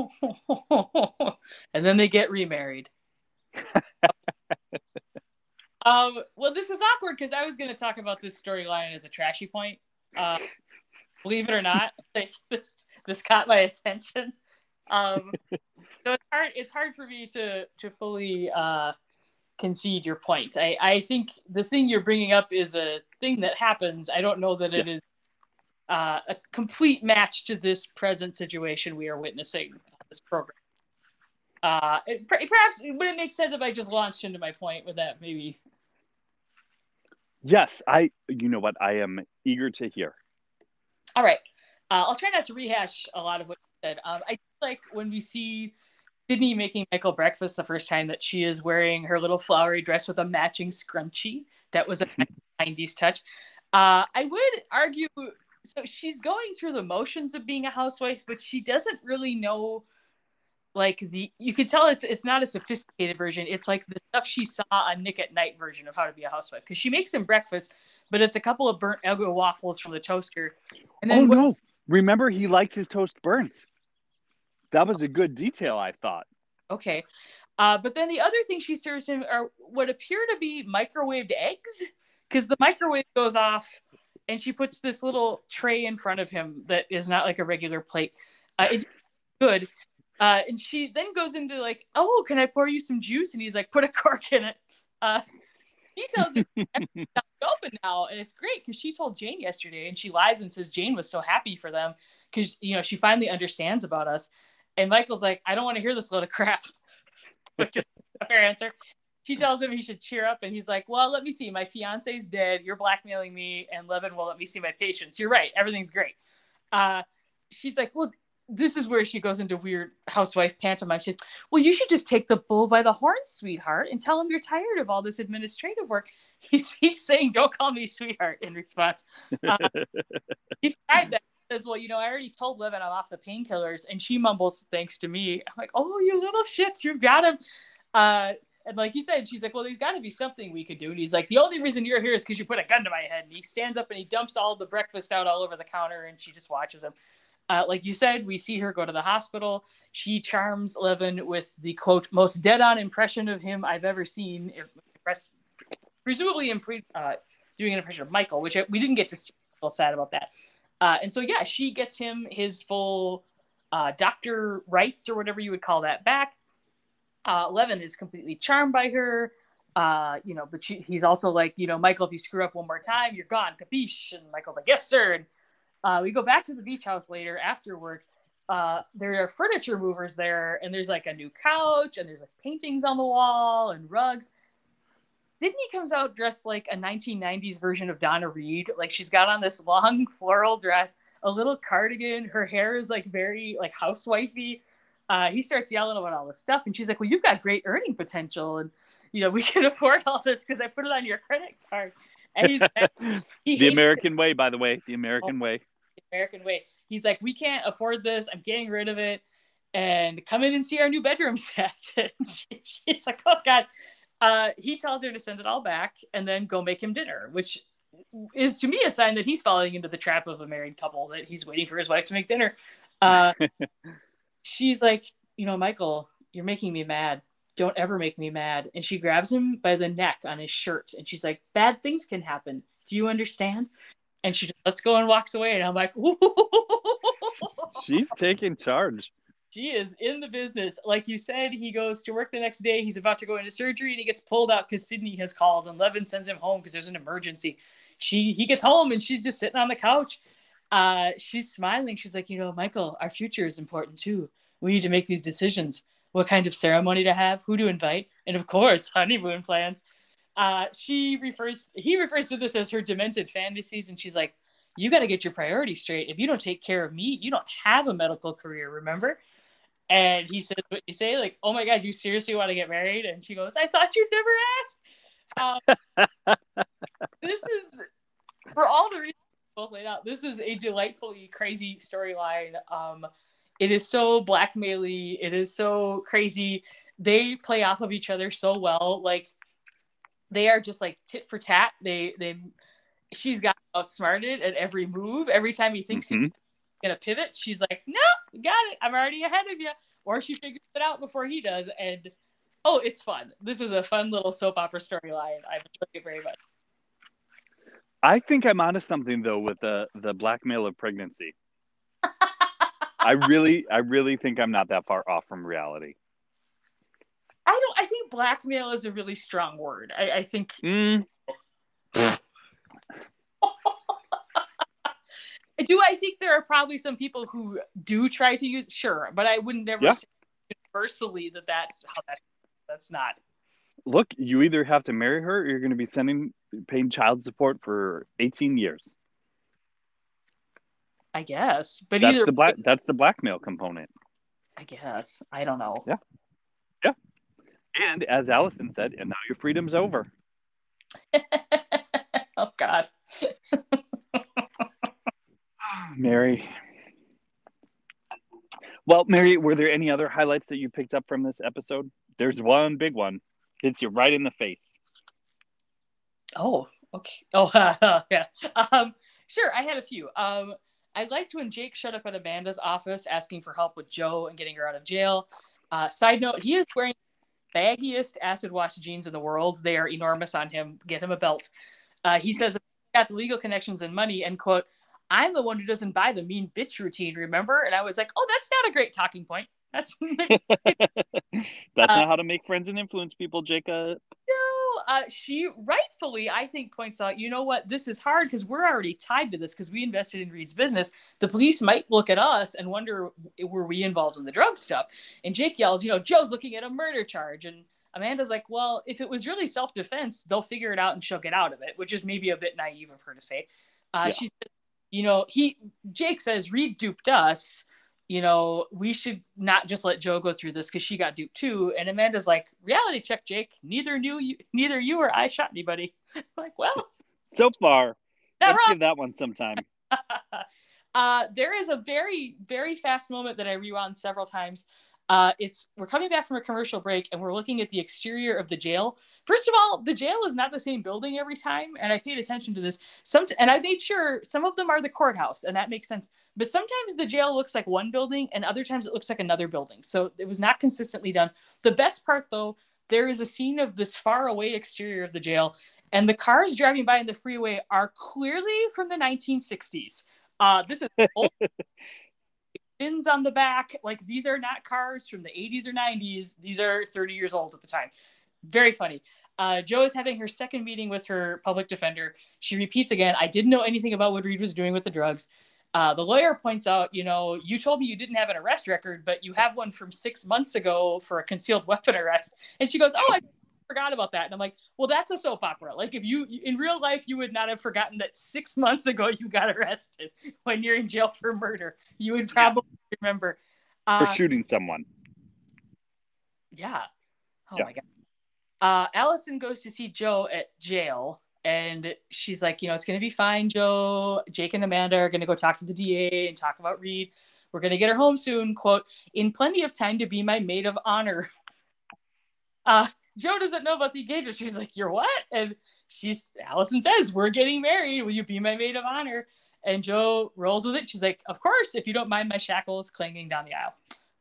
and then they get remarried. um, well, this is awkward because I was going to talk about this storyline as a trashy point. Uh, believe it or not, this this caught my attention. Um, so it's hard. It's hard for me to to fully uh, concede your point. I I think the thing you're bringing up is a thing that happens. I don't know that it is uh, a complete match to this present situation we are witnessing on this program. Uh, it, perhaps would it make sense if I just launched into my point with that? Maybe. Yes, I, you know what? I am eager to hear. All right. Uh, I'll try not to rehash a lot of what you said. Um, I like when we see Sydney making Michael breakfast the first time that she is wearing her little flowery dress with a matching scrunchie. That was a 90s touch. Uh, I would argue so she's going through the motions of being a housewife, but she doesn't really know like the you could tell it's it's not a sophisticated version. It's like the stuff she saw on Nick at Nite version of how to be a housewife because she makes him breakfast, but it's a couple of burnt Eggo waffles from the toaster. And then oh what- no! Remember, he liked his toast burnt. That was a good detail, I thought. Okay. Uh, but then the other thing she serves him are what appear to be microwaved eggs because the microwave goes off and she puts this little tray in front of him that is not like a regular plate. Uh, it's good. Uh, and she then goes into like, oh, can I pour you some juice? And he's like, put a cork in it. Uh, she tells him everything's not open now, and it's great because she told Jane yesterday, and she lies and says Jane was so happy for them because you know she finally understands about us. And Michael's like, I don't want to hear this load of crap, which is a fair answer. She tells him he should cheer up, and he's like, Well, let me see. My fiance's dead. You're blackmailing me, and Levin will let me see my patients. You're right. Everything's great. Uh, she's like, Well, this is where she goes into weird housewife pantomime. She's, well, you should just take the bull by the horn, sweetheart, and tell him you're tired of all this administrative work. He keeps saying, "Don't call me sweetheart." In response, uh, he's tried that. He says, "Well, you know, I already told Levin I'm off the painkillers," and she mumbles, "Thanks to me." I'm like, "Oh, you little shits, you've got him." Uh, and like you said, she's like, "Well, there's got to be something we could do." And he's like, "The only reason you're here is because you put a gun to my head." And he stands up and he dumps all the breakfast out all over the counter, and she just watches him. Uh, like you said, we see her go to the hospital. She charms Levin with the quote most dead-on impression of him I've ever seen. Presumably uh, doing an impression of Michael, which we didn't get to see. A little sad about that. Uh, and so yeah, she gets him his full uh, doctor rights or whatever you would call that back. Uh, Levin is completely charmed by her. Uh, you know, but she, he's also like, you know, Michael, if you screw up one more time, you're gone, capiche? And Michael's like, yes, sir. And uh, we go back to the beach house later after work. Uh, there are furniture movers there, and there's like a new couch, and there's like paintings on the wall and rugs. Sydney comes out dressed like a 1990s version of Donna Reed. Like she's got on this long floral dress, a little cardigan. Her hair is like very like housewifey. Uh, he starts yelling about all this stuff, and she's like, "Well, you've got great earning potential, and you know we can afford all this because I put it on your credit card." And he's he the American way, by the way, the American way. American way. He's like, we can't afford this. I'm getting rid of it, and come in and see our new bedroom set. She- she's like, oh god. Uh, he tells her to send it all back and then go make him dinner, which is to me a sign that he's falling into the trap of a married couple that he's waiting for his wife to make dinner. Uh, she's like, you know, Michael, you're making me mad. Don't ever make me mad. And she grabs him by the neck on his shirt and she's like, bad things can happen. Do you understand? And she just lets go and walks away. And I'm like, She's taking charge. she is in the business. Like you said, he goes to work the next day. He's about to go into surgery and he gets pulled out because Sydney has called and Levin sends him home because there's an emergency. She he gets home and she's just sitting on the couch. Uh, she's smiling. She's like, you know, Michael, our future is important too. We need to make these decisions. What kind of ceremony to have, who to invite, and of course, honeymoon plans. Uh, she refers he refers to this as her demented fantasies, and she's like, you got to get your priorities straight. If you don't take care of me, you don't have a medical career, remember? And he says, What you say? Like, oh my God, you seriously want to get married? And she goes, I thought you'd never ask. Um, this is, for all the reasons both laid out, this is a delightfully crazy storyline. Um, it is so blackmaily, it is so crazy. They play off of each other so well. Like, they are just like tit for tat. They, they, she's got outsmarted at every move. Every time he thinks Mhm. he's gonna pivot, she's like, "No, got it. I'm already ahead of you." Or she figures it out before he does, and oh, it's fun. This is a fun little soap opera storyline. I've enjoyed it very much. I think I'm onto something though with the the blackmail of pregnancy. I really, I really think I'm not that far off from reality. I don't. I think blackmail is a really strong word. I, I think Mm, do. I think there are probably some people who do try to use sure, but I would never Yeah. say universally that that's how that. That's not. look, you either have to marry her, or you're going to be sending paying child support for 18 years. I guess, but That's either the black. That's the blackmail component. I guess I don't know. Yeah. And as Allison said, and now your freedom's over. Oh, God. Mary. Well, Mary, were there any other highlights that you picked up from this episode? There's one big one. Hits you right in the face. Oh, okay. Oh, yeah. Um, sure. I had a few. Um, I liked when Jake showed up at Amanda's office asking for help with Joe and getting her out of jail. Uh, side note: He is wearing baggiest acid wash jeans in the world. They are enormous on him. Get him a belt. Uh, he says, "Got the legal connections and money." And quote I'm the one who doesn't buy the mean bitch routine, remember? And I was like, oh, that's not a great talking point. That's that's uh, not how to make friends and influence people, Jacob. No, uh, she rightfully, I think, points out, you know what, this is hard because we're already tied to this because we invested in Reed's business. The police might look at us and wonder, were we involved in the drug stuff? And Jake yells, you know, Joe's looking at a murder charge. And Amanda's like, well, if it was really self defense, they'll figure it out and she'll get out of it, which is maybe a bit naive of her to say. Uh, yeah. She said, you know, he Jake says Reed duped us. You know, we should not just let Joe go through this because she got duped too. And Amanda's like, reality check, Jake. Neither knew you, neither you or I shot anybody. like, well, so far, let's wrong. give that one some time. uh, there is a very, very fast moment that I rewound several times uh, it's we're coming back from a commercial break and we're looking at the exterior of the jail. First of all, the jail is not the same building every time, and I paid attention to this. Some and I made sure some of them are the courthouse, and that makes sense. But sometimes the jail looks like one building, and other times it looks like another building. So it was not consistently done. The best part, though, there is a scene of this far away exterior of the jail, and the cars driving by in the freeway are clearly from the 1960s. Uh, this is old fins on the back. Like these are not cars from the 80s or 90s. These are 30 years old at the time. Very funny. Uh, Joe is having her second meeting with her public defender. She repeats again, I didn't know anything about what Reed was doing with the drugs. Uh, the lawyer points out, you know, you told me you didn't have an arrest record, but you have one from six months ago for a concealed weapon arrest. And she goes, Oh, I forgot about that. And I'm like, well, that's a soap opera. Like if you in real life, you would not have forgotten that six months ago you got arrested when you're in jail for murder. You would probably yeah. remember uh, for shooting someone. Yeah. Oh yeah. my god. Uh, Allison goes to see Joe at jail, and she's like, you know, it's gonna be fine, Joe. Jake and Amanda are gonna go talk to the DA and talk about Reed. We're gonna get her home soon. Quote, in plenty of time to be my maid of honor. Uh, Joe doesn't know about the engagement. She's like, You're what? And she's Allison says, We're getting married. Will you be my maid of honor? And Joe rolls with it. She's like, Of course, if you don't mind my shackles clanging down the aisle.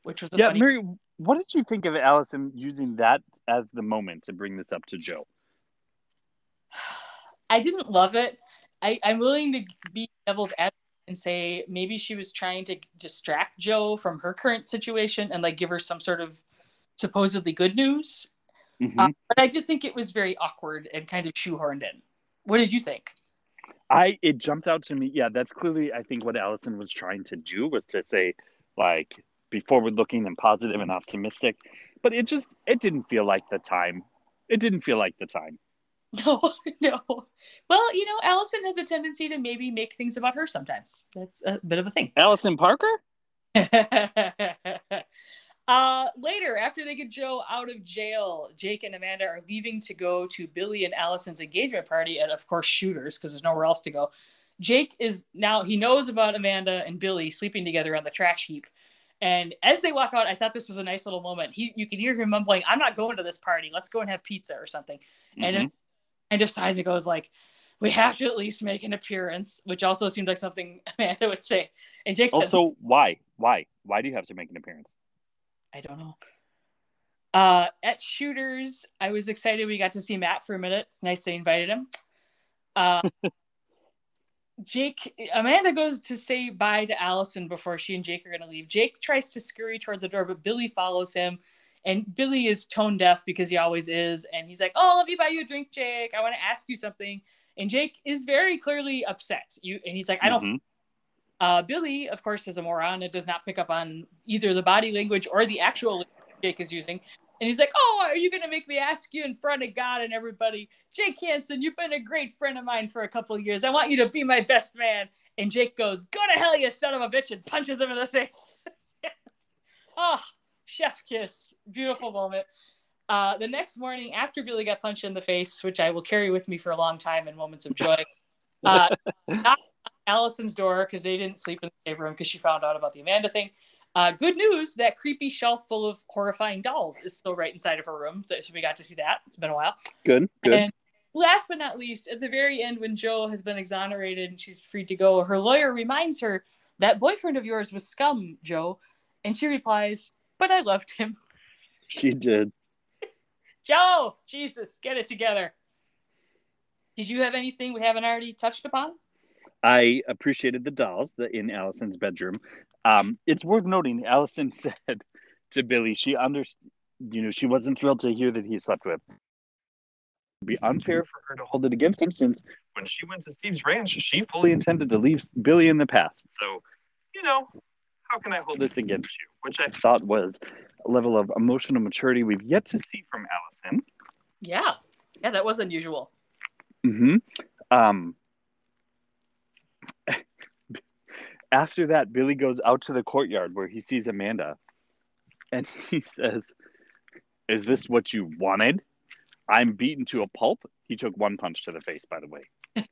Which was Yeah, funny- Mary, what did you think of Allison using that as the moment to bring this up to Joe? I didn't love it. I, I'm willing to be devil's advocate and say maybe she was trying to distract Joe from her current situation and like give her some sort of supposedly good news Mm-hmm. Uh, but I did think it was very awkward and kind of shoehorned in. What did you think? I it jumped out to me. Yeah, that's clearly I think what Allison was trying to do was to say like be forward looking and positive and optimistic. But it just it didn't feel like the time. It didn't feel like the time. No, no. Well, you know, Allison has a tendency to maybe make things about her sometimes. That's a bit of a thing. Allison Parker? Uh, later, after they get Joe out of jail, Jake and Amanda are leaving to go to Billy and Allison's engagement party at, of course, Shooters because there's nowhere else to go. Jake is now, he knows about Amanda and Billy sleeping together on the trash heap. And as they walk out, I thought this was a nice little moment. He, you can hear him mumbling, "I'm not going to this party. Let's go and have pizza or something." Mm-hmm. And and decides and goes like, "We have to at least make an appearance," which also seemed like something Amanda would say. And Jake also, said, "Why? Why? Why do you have to make an appearance?" I don't know. Uh, at Shooters, I was excited we got to see Matt for a minute. It's nice they invited him. Uh, Jake, Amanda goes to say bye to Allison before she and Jake are going to leave. Jake tries to scurry toward the door, but Billy follows him. And Billy is tone deaf because he always is. And he's like, Oh, let me buy you a drink, Jake. I want to ask you something. And Jake is very clearly upset. You and he's like, I don't mm-hmm. Uh, Billy, of course, is a moron and does not pick up on either the body language or the actual Jake is using. And he's like, Oh, are you going to make me ask you in front of God and everybody? Jake Hansen, you've been a great friend of mine for a couple of years. I want you to be my best man. And Jake goes, Go to hell, you son of a bitch, and punches him in the face. oh, chef kiss. Beautiful moment. Uh, the next morning, after Billy got punched in the face, which I will carry with me for a long time in moments of joy, Uh, Allison's door because they didn't sleep in the same room because she found out about the Amanda thing. Uh, good news that creepy shelf full of horrifying dolls is still right inside of her room. So we got to see that. It's been a while. Good, good. And last but not least, at the very end, when Joe has been exonerated and she's free to go, her lawyer reminds her that boyfriend of yours was scum, Joe. And she replies, But I loved him. she did. Joe, Jesus, get it together. Did you have anything we haven't already touched upon? I appreciated the dolls that in Allison's bedroom. Um, it's worth noting, Allison said to Billy, she under, you know, she wasn't thrilled to hear that he slept with. It'd be unfair for her to hold it against him since when she went to Steve's ranch, she fully intended to leave Billy in the past. So, you know, how can I hold this against you? Which I thought was a level of emotional maturity we've yet to see from Allison. Yeah. Yeah, that was unusual. Mm-hmm. Um, after that, Billy goes out to the courtyard where he sees Amanda and he says, Is this what you wanted? I'm beaten to a pulp. He took one punch to the face, by the way.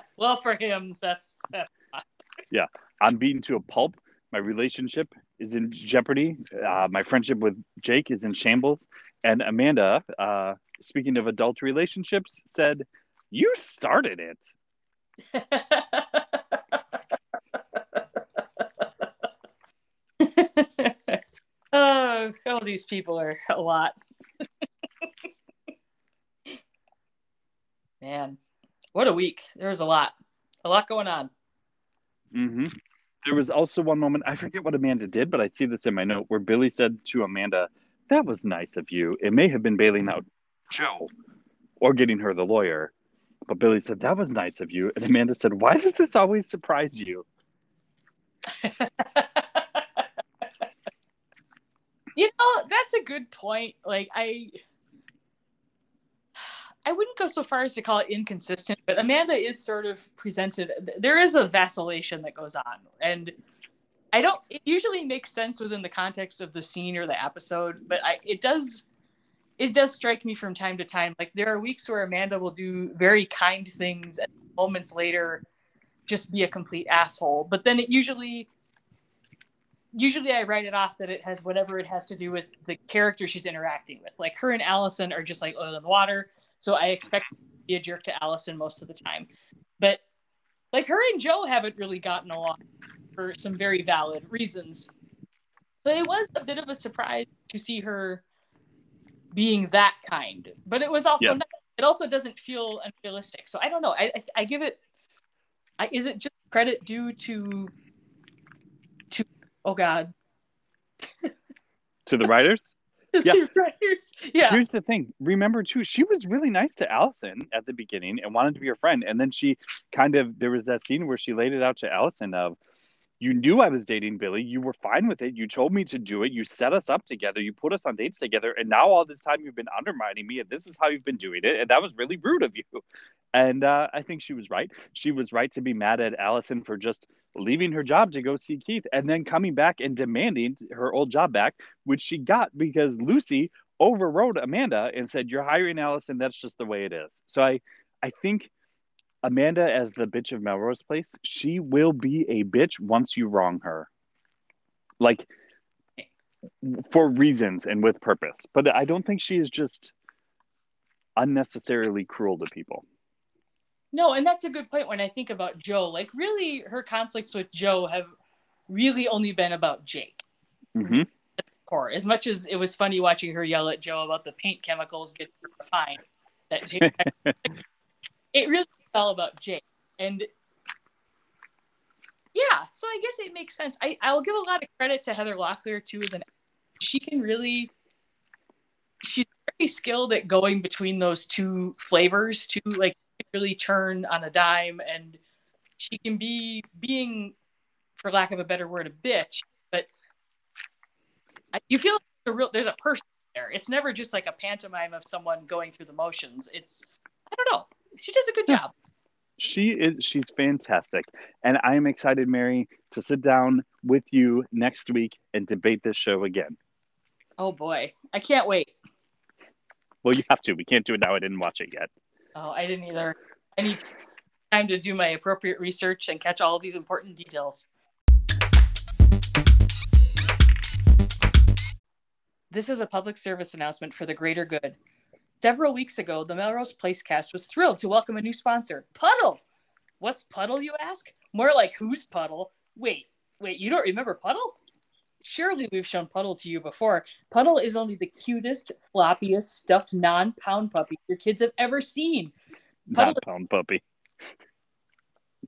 well, for him, that's, yeah. I'm beaten to a pulp. My relationship is in jeopardy. Uh, my friendship with Jake is in shambles. And Amanda, uh, speaking of adult relationships, said, You started it. oh, all these people are a lot. Man, what a week. There was a lot, a lot going on. Mm-hmm. There was also one moment, I forget what Amanda did, but I see this in my note where Billy said to Amanda, That was nice of you. It may have been bailing out Joe or getting her the lawyer. But Billy said, That was nice of you. And Amanda said, Why does this always surprise you? you know, that's a good point. Like, I. I wouldn't go so far as to call it inconsistent, but Amanda is sort of presented. There is a vacillation that goes on, and I don't. It usually makes sense within the context of the scene or the episode, but I it does. It does strike me from time to time. Like there are weeks where Amanda will do very kind things, and moments later, just be a complete asshole. But then it usually. Usually, I write it off that it has whatever it has to do with the character she's interacting with. Like her and Allison are just like oil and water so I expect to be a jerk to Allison most of the time. But like her and Joe haven't really gotten along for some very valid reasons. So it was a bit of a surprise to see her being that kind. But it was also not, it also doesn't feel unrealistic. So I don't know. I I, I give it I, is it just credit due to oh god To the writers? to Yeah. the writers. Yeah. Here's the thing. Remember, too, she was really nice to Allison at the beginning and wanted to be her friend. And then she kind of, there was that scene where she laid it out to Allison of, you knew I was dating Billy. You were fine with it. You told me to do it. You set us up together. You put us on dates together. And now all this time you've been undermining me. And this is how you've been doing it. And that was really rude of you. And uh, I think she was right. She was right to be mad at Allison for just leaving her job to go see Keith and then coming back and demanding her old job back, which she got because Lucy overrode Amanda and said, You're hiring Allison. That's just the way it is. So I, I think Amanda, as the bitch of Melrose Place, she will be a bitch once you wrong her. Like, for reasons and with purpose. But I don't think she is just unnecessarily cruel to people. No, and that's a good point when I think about Joe. Like, really, her conflicts with Joe have really only been about Jake. Mhm. Core. As much as it was funny watching her yell at Joe about the paint chemicals getting refined, that Jake, it really fell about Jake. And yeah, so I guess it makes sense. I I'll give a lot of credit to Heather Locklear too, as an she can really she's very skilled at going between those two flavors to like really turn on a dime and she can be being for lack of a better word a bitch. But you feel like a real there's a person there. It's never just like a pantomime of someone going through the motions. It's i don't know she does a good Yeah. job She is she's fantastic. And I am excited, Mary, to sit down with you next week and debate this show again. oh boy i can't wait Well, you have to. We can't do it now. I didn't watch it yet. oh i didn't either i need time to do my appropriate research and catch all of these important details. This is a public service announcement for the greater good. Several weeks ago, the Melrose Place cast was thrilled to welcome a new sponsor, Puddle. What's Puddle, you ask? More like who's Puddle? Wait, wait, you don't remember Puddle? Surely we've shown Puddle to you before. Puddle is only the cutest, floppiest, stuffed non pound puppy your kids have ever seen. Puddle, Not pound puppy.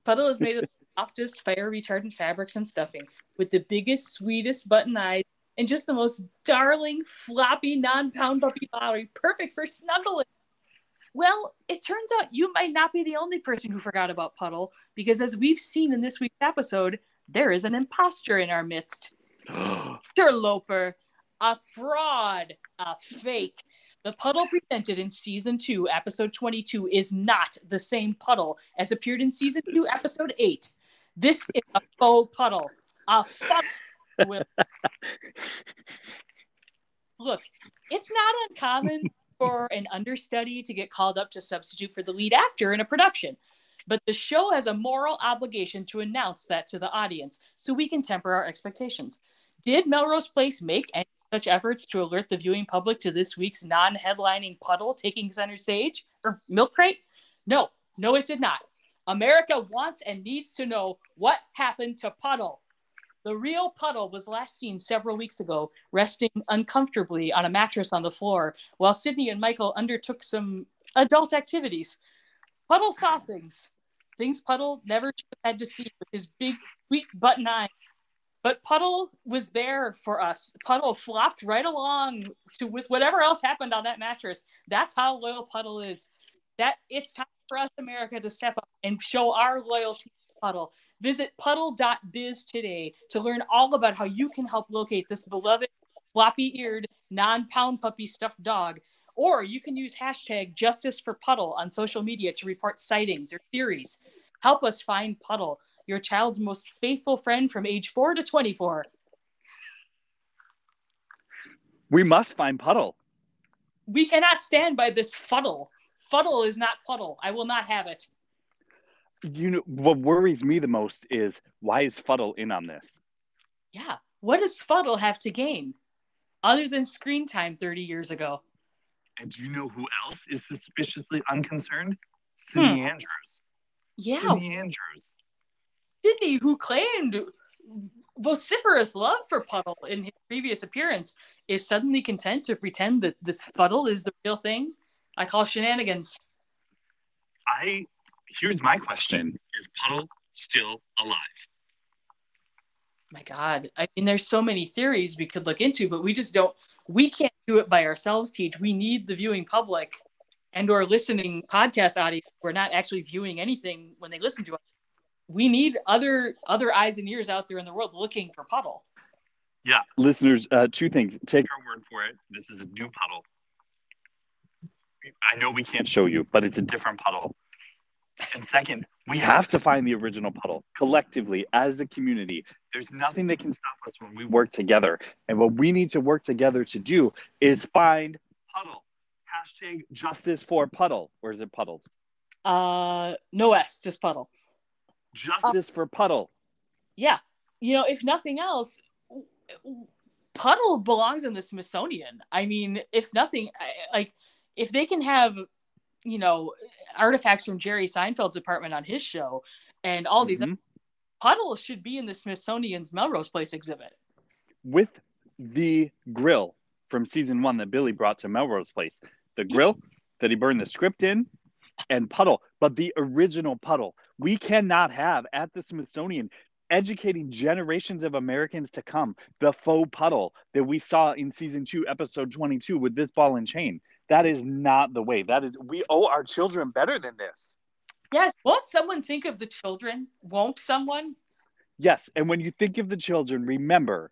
Puddle is made of the softest, fire retardant fabrics and stuffing, with the biggest, sweetest button eyes and just the most darling, floppy, non pound puppy body, perfect for snuggling. Well, it turns out you might not be the only person who forgot about Puddle, because as we've seen in this week's episode, there is an imposter in our midst. Interloper, a fraud, a fake. The puddle presented in season two, episode 22, is not the same puddle as appeared in season two, episode eight. This is a faux puddle. A Look, it's not uncommon for an understudy to get called up to substitute for the lead actor in a production. But the show has a moral obligation to announce that to the audience so we can temper our expectations. Did Melrose Place make any such efforts to alert the viewing public to this week's non headlining puddle taking center stage or milk crate? No, no, it did not. America wants and needs to know what happened to Puddle. The real Puddle was last seen several weeks ago, resting uncomfortably on a mattress on the floor while Sydney and Michael undertook some adult activities. Puddle saw things, things Puddle never had to see with his big, sweet button eye. But Puddle was there for us. Puddle flopped right along to with whatever else happened on that mattress. That's how loyal Puddle is. That it's time for us, America, to step up and show our loyalty Puddle. Visit puddle.biz today to learn all about how you can help locate this beloved floppy-eared, non-pound puppy stuffed dog. Or you can use hashtag justice for puddle on social media to report sightings or theories. Help us find Puddle, your child's most faithful friend from age 4 to 24. We must find Puddle. We cannot stand by this fuddle. Fuddle is not puddle. I will not have it. You know what worries me the most is why is Fuddle in on this? Yeah. What does Fuddle have to gain other than screen time 30 years ago? And do you know who else is suspiciously unconcerned? Hmm. Sydney Andrews. Yeah. Sydney Andrews. Sydney, who claimed vociferous love for Puddle in his previous appearance, is suddenly content to pretend that this Fuddle is the real thing. I call shenanigans. I here's my question: Is Puddle still alive? My God. I mean, there's so many theories we could look into, but we just don't, we can't do it by ourselves, Teach. We need the viewing public and or listening podcast audience We're not actually viewing anything when they listen to us. We need other other eyes and ears out there in the world looking for Puddle. Yeah, listeners, uh, two things. Take Our word for it. This is a new Puddle. I know we can't show you, but it's a different puddle. And second, we have to find the original puddle collectively as a community. There's nothing that can stop us when we work together. And what we need to work together to do is find puddle. Hashtag justice for puddle. Or is it puddles? Uh, no S, just Puddle. Justice for puddle. Yeah. You know, if nothing else, Puddle belongs in the Smithsonian. I mean, if nothing, I- like, if they can have, you know, artifacts from Jerry Seinfeld's apartment on his show and all these, Mhm. Puddle should be in the Smithsonian's Melrose Place exhibit. With the grill from season one that Billy brought to Melrose Place. The grill that he burned the script in and puddle, but the original puddle. We cannot have at the Smithsonian educating generations of Americans to come the faux puddle that we saw in season two, episode 22 with this ball and chain. That is not the way. That is, we owe our children better than this. Yes. Won't someone think of the children? Won't someone? Yes. And when you think of the children, remember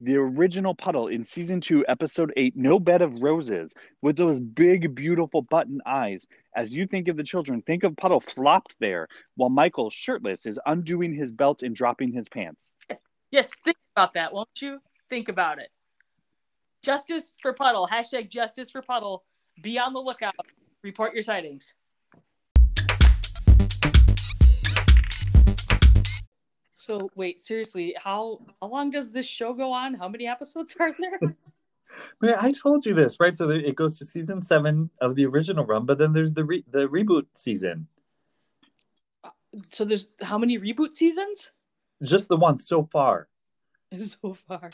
the original puddle in season two, episode eight, No Bed of Roses, with those big, beautiful button eyes. As you think of the children, think of puddle flopped there while Michael, shirtless, is undoing his belt and dropping his pants. Yes, think about that, won't you? Think about it. Justice for Puddle. Hashtag justice for Puddle. Be on the lookout. Report your sightings. So wait, seriously, how how long does this show go on? How many episodes are there? Man, I told you this, right? So there, it goes to season seven of the original run, but then there's the re- the reboot season. so there's how many reboot seasons Just the one so far. so far?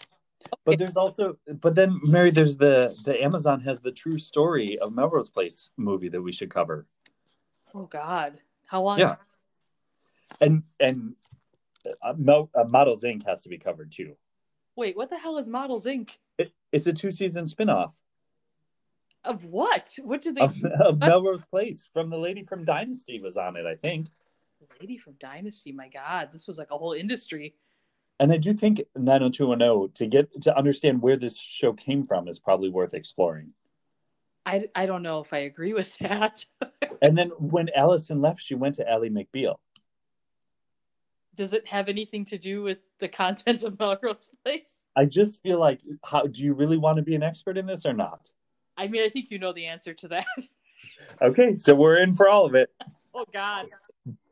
But there's also, but then Mary, there's the the Amazon has the true story of Melrose Place movie that we should cover. Oh God, how long? Yeah. And and uh, Mel, uh, Models Inc. has to be covered too. Wait, what the hell is Models Inc? It, it's a two season spinoff Of what? What did they? of, of Melrose Place from the lady from Dynasty was on it, I think. Lady from Dynasty. My God, this was like a whole industry. And I do think 90210 to get to understand where this show came from is probably worth exploring. I I don't know if I agree with that. And then when Allison left, she went to Ally McBeal. Does it have anything to do with the content of Melrose Place? I just feel like, how do you really want to be an expert in this or not? I mean, I think you know the answer to that. Okay, so we're in for all of it. oh God.